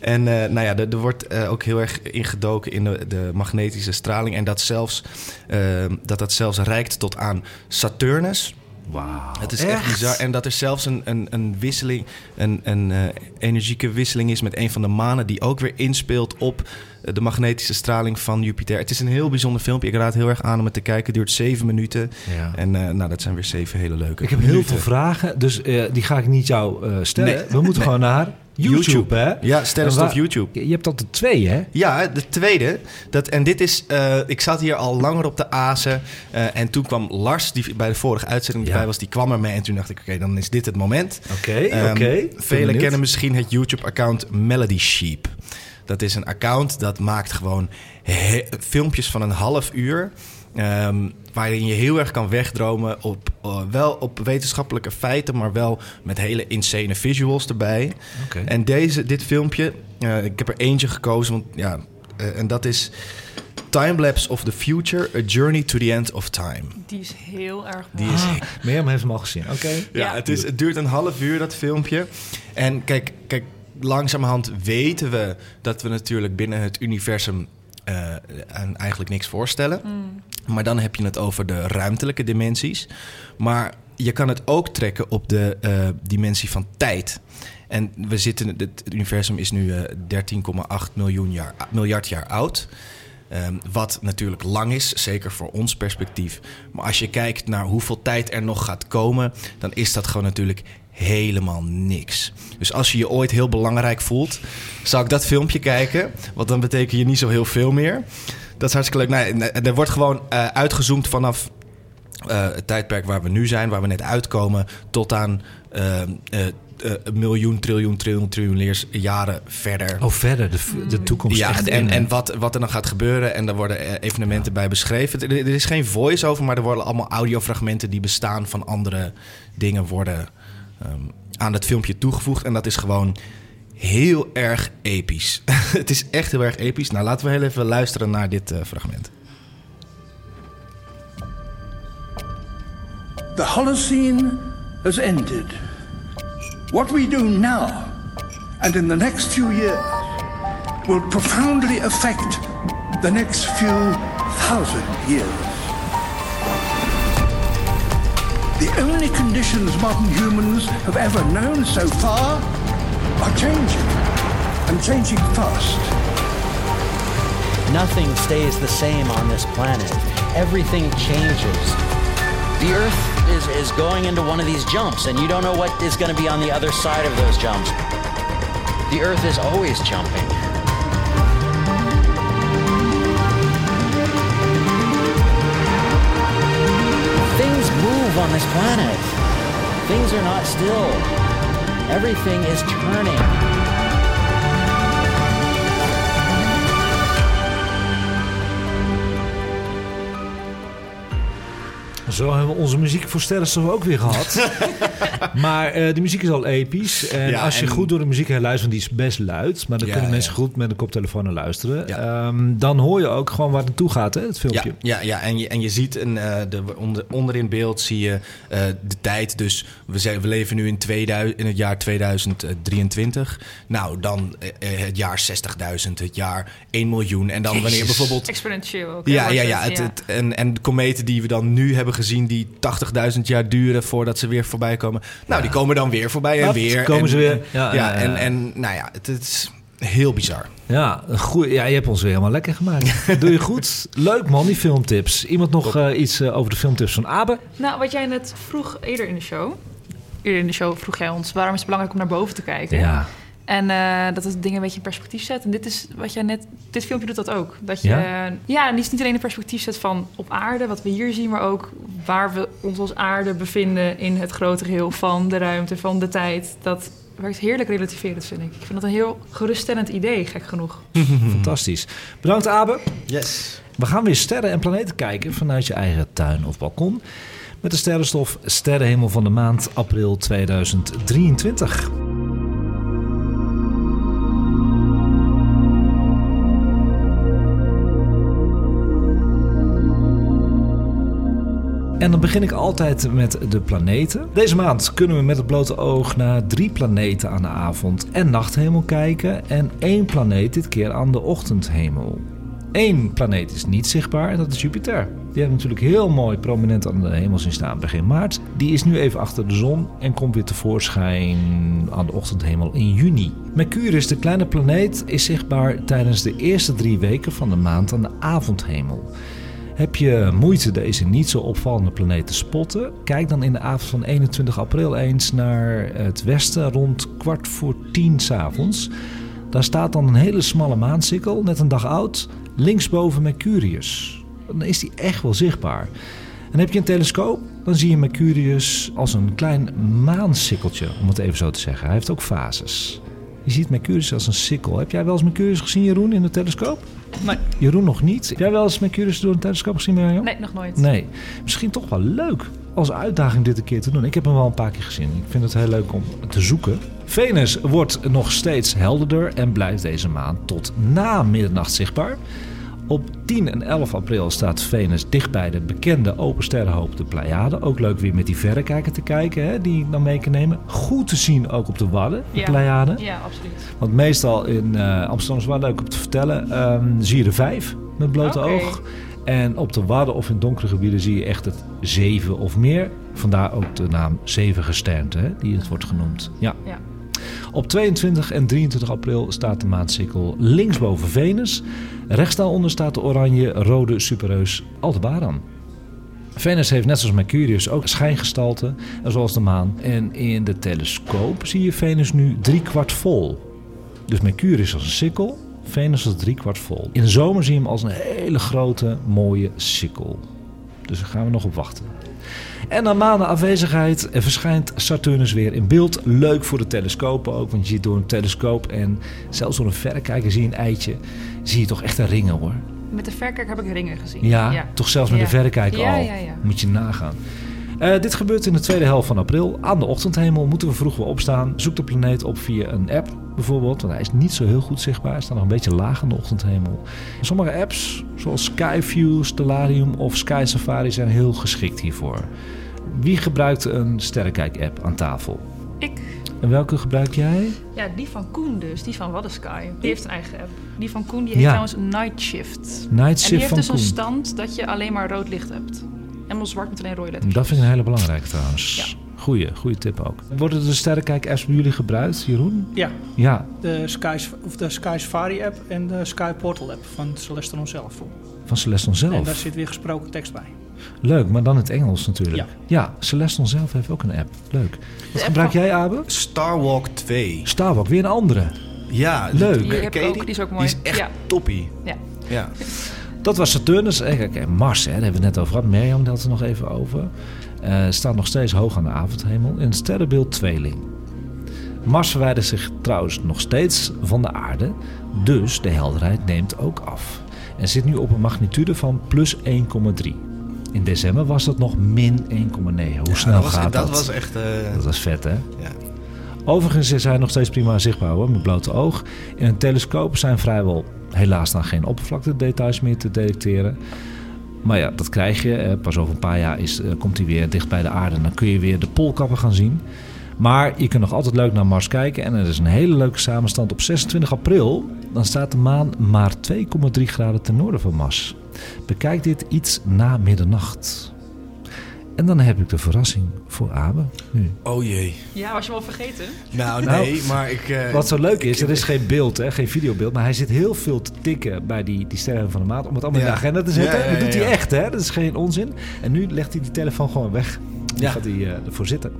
en eh, nou ja, er, er wordt eh, ook heel erg ingedoken in de, de magnetische straling. En dat, zelfs, eh, dat dat zelfs reikt tot aan Saturnus. Wauw. Het is echt, bizar. En dat er zelfs een, een, een wisseling, een, een eh, energieke wisseling is met een van de manen... die ook weer inspeelt op eh, de magnetische straling van Jupiter. Het is een heel bijzonder filmpje. Ik raad het heel erg aan om het te kijken. Het duurt zeven minuten. Ja. En eh, nou, dat zijn weer zeven hele leuke Ik heb heel veel vragen, dus eh, die ga ik niet jou eh, stellen. Nee. We moeten Nee. gewoon naar YouTube, YouTube. hè? Ja, sterrenstof waar- YouTube. Je hebt dat de twee, hè? Ja, de tweede. Dat, en dit is. eh, ik zat hier al langer op de azen. eh, en toen kwam Lars, die bij de vorige uitzending Ja. erbij was, die kwam ermee. En toen dacht ik, oké, dan is dit het moment. Oké, Ehm, oké. Ben Velen kennen misschien het YouTube-account Melody Sheep. Dat is een account dat maakt gewoon filmpjes van een half uur. ehm, waarin je heel erg kan wegdromen op eh, wel op wetenschappelijke feiten, maar wel met hele insane visuals erbij. Oké. En deze, dit filmpje, eh, ik heb er eentje gekozen, want ja, eh, en dat is Timelapse of the Future: A Journey to the End of Time. Die is heel erg Die mooi. is Ah, Mirjam heeft hem al gezien. Oké. ja, Ja. Het, is, het duurt een half uur, dat filmpje. En kijk, kijk, langzamerhand weten we dat we natuurlijk binnen het universum eh, aan eigenlijk niks voorstellen. Maar dan heb je het over de ruimtelijke dimensies. Maar je kan het ook trekken op de eh, dimensie van tijd. En we zitten, het, universum is nu eh, 13,8 miljoen jaar, miljard jaar oud. Ehm, wat natuurlijk lang is, zeker voor ons perspectief. Maar als je kijkt naar hoeveel tijd er nog gaat komen, dan is dat gewoon natuurlijk helemaal niks. Dus als je je ooit heel belangrijk voelt, zou ik dat filmpje kijken. Want dan betekent je niet zo heel veel meer. Dat is hartstikke leuk. Nee, er wordt gewoon eh, uitgezoomd vanaf eh, het tijdperk waar we nu zijn, waar we net uitkomen, tot aan eh, een miljoen, triljoen, triljoen, triljoen leers jaren verder. Oh, verder, de, de toekomst. Ja, echt en, in, en wat, wat er dan gaat gebeuren. En daar worden evenementen bij beschreven. Er, er is geen voice-over, maar er worden allemaal audiofragmenten die bestaan van andere dingen worden ehm, aan het filmpje toegevoegd. En dat is gewoon heel erg episch. Het is echt heel erg episch. Nou, laten we heel even luisteren naar dit eh, fragment. The Holocene has ended. What we do now and in the next few years will profoundly affect the next few thousand years. The only conditions modern humans have ever known so far are changing, and changing fast. Nothing stays the same on this planet. Everything changes. The Earth is, is going into one of these jumps, and you don't know what is going to be on the other side of those jumps. The Earth is always jumping. Things move on this planet. Things are not still. Everything is turning. Zo hebben we onze muziek voor sterrenstof ook weer gehad. maar eh, de muziek is al episch. En Ja, als je en- goed door de muziek heen luistert, want die is best luid. Maar dan Ja, kunnen ja. mensen goed met een koptelefoon naar luisteren. Ehm, dan hoor je ook gewoon waar het naartoe gaat, hè, het filmpje. Ja, ja, ja. En, je, en je ziet een, eh, de, onder, onder in beeld zie je eh, de tijd. Dus we, zijn, we leven nu in, 2000, in het jaar 2023. Nou, dan het jaar 60.000, het jaar 1 miljoen. En dan wanneer Jezus. bijvoorbeeld... Exponentieel ook. Ja, ja, het, ja. Het, het- en, en de kometen die we dan nu hebben gezien, die 80.000 jaar duren voordat ze weer voorbij komen. Nou, die komen dan weer voorbij en weer. komen en, ze weer. Ja, Ja, ja, ja. En, en nou ja, het, het is heel bizar. Ja, een goeie, ja, je hebt ons weer helemaal lekker gemaakt. Doe je goed. Leuk man, die filmtips. Iemand nog eh, iets eh, over de filmtips van Abe? Nou, wat jij net vroeg eerder in de show. Eerder in de show vroeg jij ons waarom is het belangrijk om naar boven te kijken. Ja. En eh, dat het dingen een beetje in perspectief zet. En dit is wat jij net. Dit filmpje doet dat ook. Dat je. Ja? Ja, ja en niet niet alleen in perspectief zet van op aarde, wat we hier zien, maar ook waar we ons als aarde bevinden in het grote geheel van de ruimte, van de tijd. Dat werkt heerlijk relativerend, vind ik. Ik vind dat een heel geruststellend idee, gek genoeg. Fantastisch. Bedankt Abe. Yes. We gaan weer sterren en planeten kijken vanuit je eigen tuin of balkon. Met de sterrenstof Sterrenhemel van de maand april 2023. En dan begin ik altijd met de planeten. Deze maand kunnen we met het blote oog naar drie planeten aan de avond- en nachthemel kijken. En één planeet dit keer aan de ochtendhemel. Eén planeet is niet zichtbaar en dat is Jupiter. Die heeft natuurlijk heel mooi prominent aan de hemel zien staan begin maart. Die is nu even achter de zon en komt weer tevoorschijn aan de ochtendhemel in juni. Mercurius, de kleine planeet, is zichtbaar tijdens de eerste drie weken van de maand aan de avondhemel. Heb je moeite deze niet zo opvallende planeet te spotten? Kijk dan in de avond van 21 april eens naar het westen rond kwart voor tien s'avonds. Daar staat dan een hele smalle maansikkel, net een dag oud, linksboven Mercurius. Dan is die echt wel zichtbaar. En heb je een telescoop, dan zie je Mercurius als een klein maansikkeltje, om het even zo te zeggen. Hij heeft ook fases. Je ziet Mercurius als een sikkel. Heb jij wel eens Mercurius gezien, Jeroen, in de telescoop? Nee. Jeroen nog niet. Heb jij wel eens Mercurius door een telescoop gezien, Mirjam? Nee, nog nooit. Nee. Misschien toch wel leuk als uitdaging dit een keer te doen. Ik heb hem wel een paar keer gezien. Ik vind het heel leuk om te zoeken. Venus wordt nog steeds helderder en blijft deze maand tot na middernacht zichtbaar. Op 10 en 11 april staat Venus dicht bij de bekende open sterrenhoop de Pleiade. Ook leuk weer met die verrekijker te kijken, hè, die dan mee kan nemen. Goed te zien ook op de Wadden, de Ja. Pleiade. Ja, absoluut. Want meestal in eh, Amsterdam is wel leuk om te vertellen. ehm, zie je er vijf met blote oog. En op de Wadden of in donkere gebieden zie je echt het zeven of meer. Vandaar ook de naam zevengesternte, hè, die het wordt genoemd. Ja. Ja. Op 22 en 23 april staat de maansikkel linksboven Venus. Rechts daaronder staat de oranje-rode superreus Aldebaran. Venus heeft net zoals Mercurius ook schijngestalte, zoals de maan. En in de telescoop zie je Venus nu driekwart vol. Dus Mercurius als een sikkel, Venus als driekwart vol. In de zomer zie je hem als een hele grote, mooie sikkel. Dus daar gaan we nog op wachten. En na maanden afwezigheid verschijnt Saturnus weer in beeld. Leuk voor de telescopen ook, want je ziet door een telescoop en zelfs door een verrekijker zie je een eitje. Zie je toch echt een ringen hoor. Met de verrekijker heb ik ringen gezien. Ja, toch zelfs met Ja. de verrekijker al. ja. Moet je nagaan. Eh, dit gebeurt in de tweede helft van april. Aan de ochtendhemel moeten we vroeg weer opstaan. Zoek de planeet op via een app bijvoorbeeld. Want hij is niet zo heel goed zichtbaar. Hij staat nog een beetje laag aan de ochtendhemel. Sommige apps, zoals Skyview, Stellarium of Sky Safari, zijn heel geschikt hiervoor. Wie gebruikt een sterrenkijk-app aan tafel? Ik. En welke gebruik jij? Ja, die van Koen dus, die van Waddensky. Die heeft een eigen app. Die van Koen die heet Ja. trouwens Night Shift. Night en Shift die heeft dus een stand dat je alleen maar rood licht hebt. Helemaal zwart met alleen rode letters. Dat vind ik een hele belangrijke trouwens. Goeie, goede tip ook. Worden de sterrenkijk-apps bij jullie gebruikt, Jeroen? Ja. Ja, De Sky, of de Sky Safari app en de Sky Portal app van Celestron zelf. van Celestion zelf. En daar zit weer gesproken tekst bij. Leuk, maar dan het Engels natuurlijk. Ja. Ja, Celestion zelf heeft ook een app. Leuk. Wat gebruik jij, Abe? Starwalk 2. Starwalk, weer een andere. Ja, Leuk. Die heb ook, die? is ook mooi. Die is echt ja. toppie. Ja. Ja. Dat was Saturnus. Eh, en Mars, hè, daar hebben we het net over gehad. Mirjam had het er nog even over. Eh, staat nog steeds hoog aan de avondhemel in het sterrenbeeld Tweeling. Mars verwijdert zich trouwens nog steeds van de aarde. Dus de helderheid neemt ook af. En zit nu op een magnitude van plus 1,3. In december was dat nog min 1,9. Hoe snel dat was- gaat dat? dat was echt, eh, Dat was vet, hè? Ja. Overigens is hij nog steeds prima zichtbaar hoor, met blote oog. In een telescoop zijn vrijwel helaas dan geen oppervlaktedetails meer te detecteren. Maar ja, dat krijg je. Pas over een paar jaar is, eh, komt hij weer dicht bij de aarde. En dan kun je weer de poolkappen gaan zien. Maar je kunt nog altijd leuk naar Mars kijken. En er is een hele leuke samenstand op 26 april. Dan staat de maan maar 2,3 graden ten noorden van Mars. Bekijk dit iets na middernacht. En dan heb ik de verrassing voor Abe nu. Oh jee. Ja, was je wel vergeten? Nou, Nou, nee, maar ik... eh, Wat zo leuk is, er is geen beeld, hè, geen videobeeld. Maar hij zit heel veel te tikken bij die, die sterren van de maand. Om het allemaal in de agenda te zetten. Ja, ja, dat doet ja, hij echt, hè? Dat is geen onzin. En nu legt hij die telefoon gewoon weg. Ja. gaat hij eh, ervoor zitten.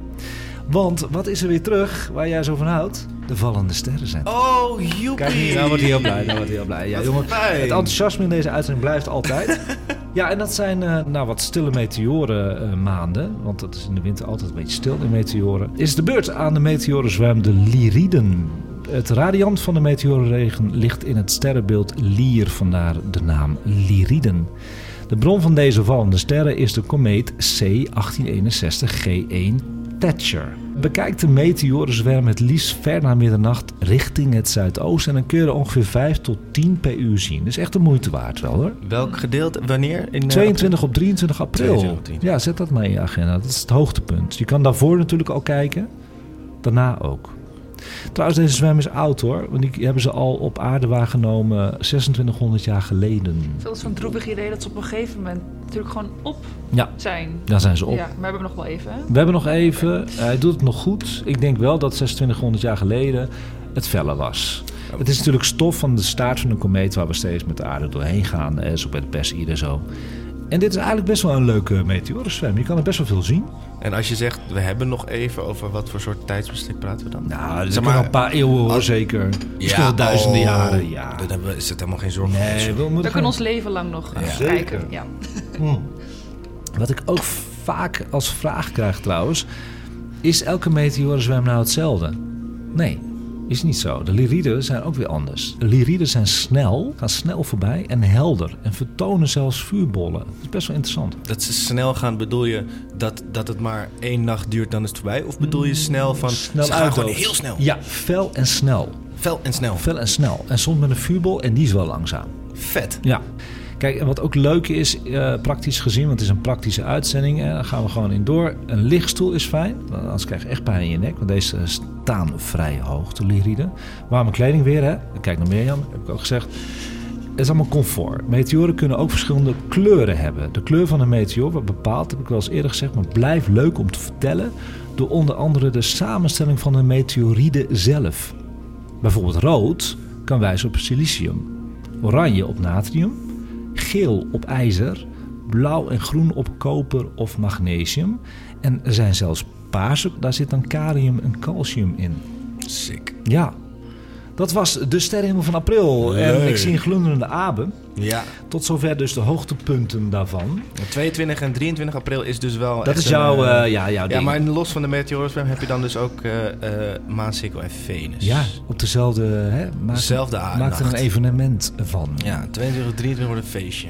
Want wat is er weer terug waar jij zo van houdt? De vallende sterren zijn. Oh, joepie. Kijk nou wordt hij heel blij. Nou wordt hij heel blij. Ja, jongen, fijn. het enthousiasme in deze uitzending blijft altijd. ja, en dat zijn eh, nou, wat stille meteoren eh, maanden. Want het is in de winter altijd een beetje stil in meteoren. Is de beurt aan de meteorenzwerm de Lyriden. Het radiant van de meteorenregen ligt in het sterrenbeeld Lier, vandaar de naam Lyriden. De bron van deze vallende sterren is de komeet C1861G1 Thatcher. Bekijk de meteorenzwerm het liefst ver na middernacht richting het zuidoosten. En dan kun je er ongeveer 5 tot 10 per uur zien. Dus echt de moeite waard wel hoor. Welk gedeelte? Wanneer? In, eh, 22 op 23 april. 22 op 23. Ja, zet dat maar in je agenda. Dat is het hoogtepunt. Je kan daarvoor natuurlijk al kijken. Daarna ook. Trouwens, deze zwerm is oud hoor. Want die hebben ze al op aarde waargenomen 2600 jaar geleden. Veel is zo'n droevig idee dat ze op een gegeven moment natuurlijk gewoon op Ja, zijn. daar zijn ze op. Ja, maar we hebben nog wel even. Hè? We hebben nog even. Hij doet het nog goed. Ik denk wel dat 2600 jaar geleden het felle was. Het is natuurlijk stof van de staart van een komeet waar we steeds met de aarde doorheen gaan. Zo bij de Perseïde zo. En dit is eigenlijk best wel een leuke meteorenzwem. Je kan er best wel veel zien. En als je zegt, we hebben nog even over wat voor soort tijdsbestek praten we dan? Nou, dat Zeg maar een paar eeuwen hoor, zeker. Misschien wel duizenden oh, jaren. Ja. Dan hebben we, is het helemaal geen zorg Nee, we We kunnen ons leven lang nog eh, kijken. Ja. Wat ik ook vaak als vraag krijg trouwens... is elke meteorenzwem nou hetzelfde? Nee, is niet zo. De lyriden zijn ook weer anders. De lyriden zijn snel, gaan snel voorbij en helder... en vertonen zelfs vuurbollen. Dat is best wel interessant. Dat ze snel gaan, bedoel je dat, dat het maar één nacht duurt, dan is het voorbij? Of bedoel je snel van, Snel ze gaan gewoon heel snel? Ja, fel en snel. Fel en snel. Fel en snel. En soms met een vuurbol en die is wel langzaam. Vet. Ja. Kijk, en wat ook leuk is, eh, praktisch gezien, want het is een praktische uitzending, daar gaan we gewoon in door. Een lichtstoel is fijn, anders krijg je echt pijn in je nek, want deze staan vrij hoog, de lyriden. Warme kleding weer, hè? Kijk naar Mirjam, heb ik ook gezegd. is allemaal comfort. Meteoren kunnen ook verschillende kleuren hebben. De kleur van een meteoor wordt bepaald, heb ik wel eens eerder gezegd, maar blijft leuk om te vertellen door onder andere de samenstelling van de meteoride zelf. Bijvoorbeeld rood kan wijzen op silicium, oranje op natrium, geel op ijzer, blauw en groen op koper of magnesium. En er zijn zelfs paarse, daar zit dan kalium en calcium in. Sick. Ja, dat was de sterrenhemel van april. En ik zie een glunderende aben. Ja. Tot zover dus de hoogtepunten daarvan. 22 en 23 april is dus wel. Dat is een, jouw, eh, eh, ja, jouw Ja, ding. maar los van de meteorenspam heb je dan dus ook eh eh Maansikkel en Venus. Ja, op dezelfde... Hè, maak, Dezelfde Maak er een evenement van. Ja, 22, 23 wordt een feestje.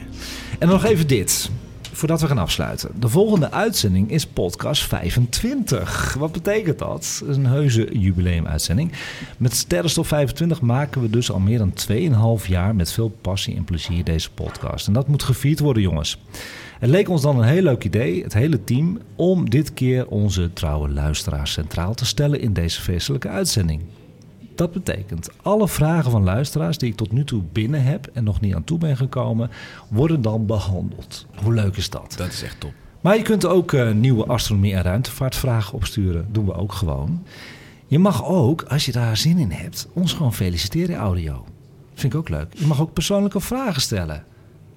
En nog even dit, voordat we gaan afsluiten. De volgende uitzending is podcast 25. Wat betekent dat? Een heuse jubileumuitzending. Met Sterrenstof 25 maken we dus al meer dan 2,5 jaar met veel passie en plezier deze podcast. En dat moet gevierd worden, jongens. Het leek ons dan een heel leuk idee, het hele team, om dit keer onze trouwe luisteraars centraal te stellen in deze feestelijke uitzending. Dat betekent, alle vragen van luisteraars die ik tot nu toe binnen heb en nog niet aan toe ben gekomen, worden dan behandeld. Hoe leuk is dat? Dat is echt top. Maar je kunt ook eh, nieuwe astronomie- en ruimtevaartvragen opsturen. Doen we ook gewoon. Je mag ook, als je daar zin in hebt, ons gewoon feliciteren in audio. Vind ik ook leuk. Je mag ook persoonlijke vragen stellen.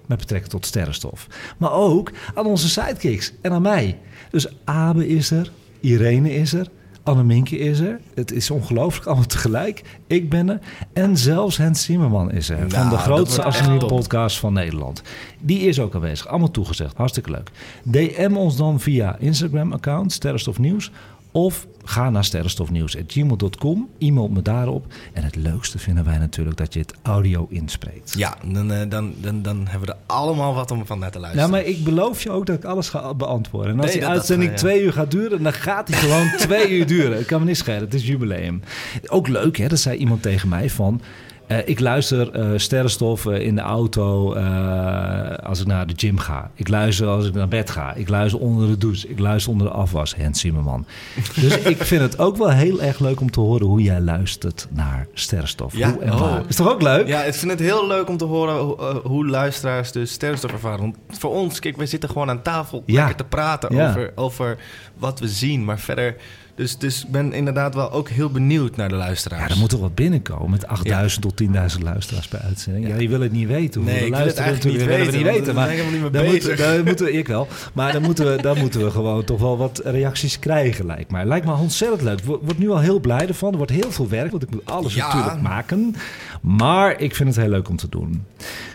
Met betrekking tot sterrenstof. Maar ook aan onze sidekicks en aan mij. Dus Abe is er, Irene is er, Anneminkje is er. Het is ongelooflijk, allemaal tegelijk. Ik ben er. En zelfs Hans Zimmerman is er. van Nou, de dat grootste wordt echt astronomie top. podcast van Nederland. Die is ook aanwezig. Allemaal toegezegd. Hartstikke leuk. DM ons dan via Instagram-account Sterrenstof Nieuws. Of ga naar sterrenstofnieuws.gmail.com. E-mail me daarop. En het leukste vinden wij natuurlijk dat je het audio inspreekt. Ja, dan, eh, dan, dan, dan hebben we er allemaal wat om van naar te luisteren. Nou, maar ik beloof je ook dat ik alles ga beantwoorden. En als Nee, die dat- uitzending twee uur gaat duren, dan gaat die gewoon twee uur duren. Het kan me niet schelen, het is jubileum. Ook leuk, hè? Dat zei iemand tegen mij van... eh, ik luister eh, sterrenstof eh, in de auto als ik naar de gym ga. Ik luister als ik naar bed ga. Ik luister onder de douche. Ik luister onder de afwas. Hens Zimmerman. Dus ik vind het ook wel heel erg leuk om te horen hoe jij luistert naar sterrenstof. Ja, hoe en oh. Is toch ook leuk? Ja, ik vind het heel leuk om te horen hoe, hoe luisteraars dus sterrenstof ervaren. Want voor ons, kijk, we zitten gewoon aan tafel Ja. lekker te praten Ja. over, over wat we zien. Maar verder, dus, dus ik ben inderdaad wel ook heel benieuwd naar de luisteraars. Ja, er moet toch wat binnenkomen met 8000 tot 10.000 luisteraars per uitzending. Ja, je wil het niet weten. hoeveel Nee, ik wil het eigenlijk niet We willen het weten, niet weten. daar Maar moeten, we, ik wel. Maar dan moeten, we, dan moeten we gewoon toch wel wat reacties krijgen, lijkt mij. Lijkt me ontzettend leuk. Ik word word nu al heel blij ervan. Er wordt heel veel werk, want ik moet alles Ja. natuurlijk maken. Maar ik vind het heel leuk om te doen.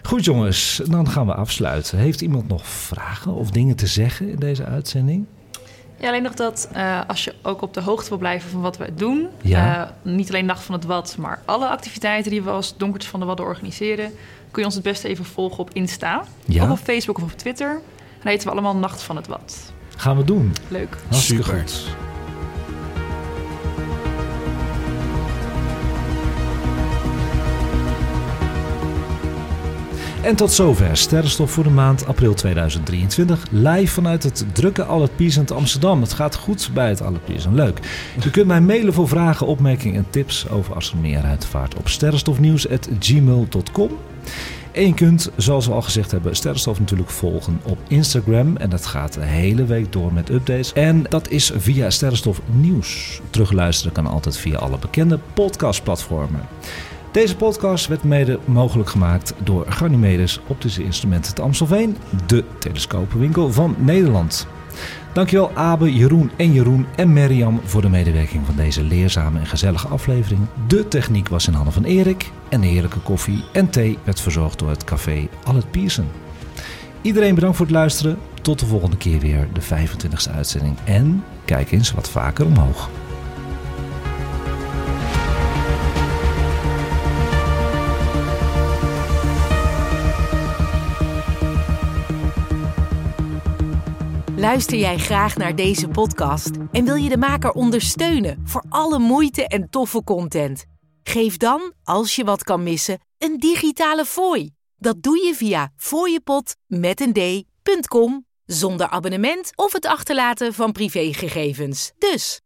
Goed jongens, dan gaan we afsluiten. Heeft iemand nog vragen of dingen te zeggen in deze uitzending? Ja, alleen nog dat eh, als je ook op de hoogte wil blijven van wat we doen, Ja. eh, niet alleen Nacht van het Wat, maar alle activiteiten die we als Donkertjes van de Wadden organiseren, kun je ons het beste even volgen op Insta, Ja. of op Facebook of op Twitter. Dan heten we allemaal Nacht van het Wat. Gaan we doen. Leuk. Hartstikke Super. goed. En tot zover Sterrenstof voor de maand april 2023. Live vanuit het drukke Albert Pierson Amsterdam. Het gaat goed bij het Albert Pierson. Leuk. Je kunt mij mailen voor vragen, opmerkingen en tips over astronomie en ruimtevaart op sterrenstofnieuws.gmail.com. En je kunt, zoals we al gezegd hebben, Sterrenstof natuurlijk volgen op Instagram. En dat gaat de hele week door met updates. En dat is via Sterrenstof Nieuws. Terugluisteren kan altijd via alle bekende podcastplatformen. Deze podcast werd mede mogelijk gemaakt door Ganymedes Optische Instrumenten te Amstelveen, de telescopenwinkel van Nederland. Dankjewel Abe, Jeroen en Jeroen en Mirjam voor de medewerking van deze leerzame en gezellige aflevering. De techniek was in handen van Erik en de heerlijke koffie en thee werd verzorgd door het café Allet Pierson. Iedereen bedankt voor het luisteren. Tot de volgende keer weer, de 25e uitzending. En kijk eens wat vaker omhoog. Luister jij graag naar deze podcast en wil je de maker ondersteunen voor alle moeite en toffe content? Geef dan, als je wat kan missen, een digitale fooi. Dat doe je via d.com zonder abonnement of het achterlaten van privégegevens. Dus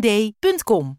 d.com.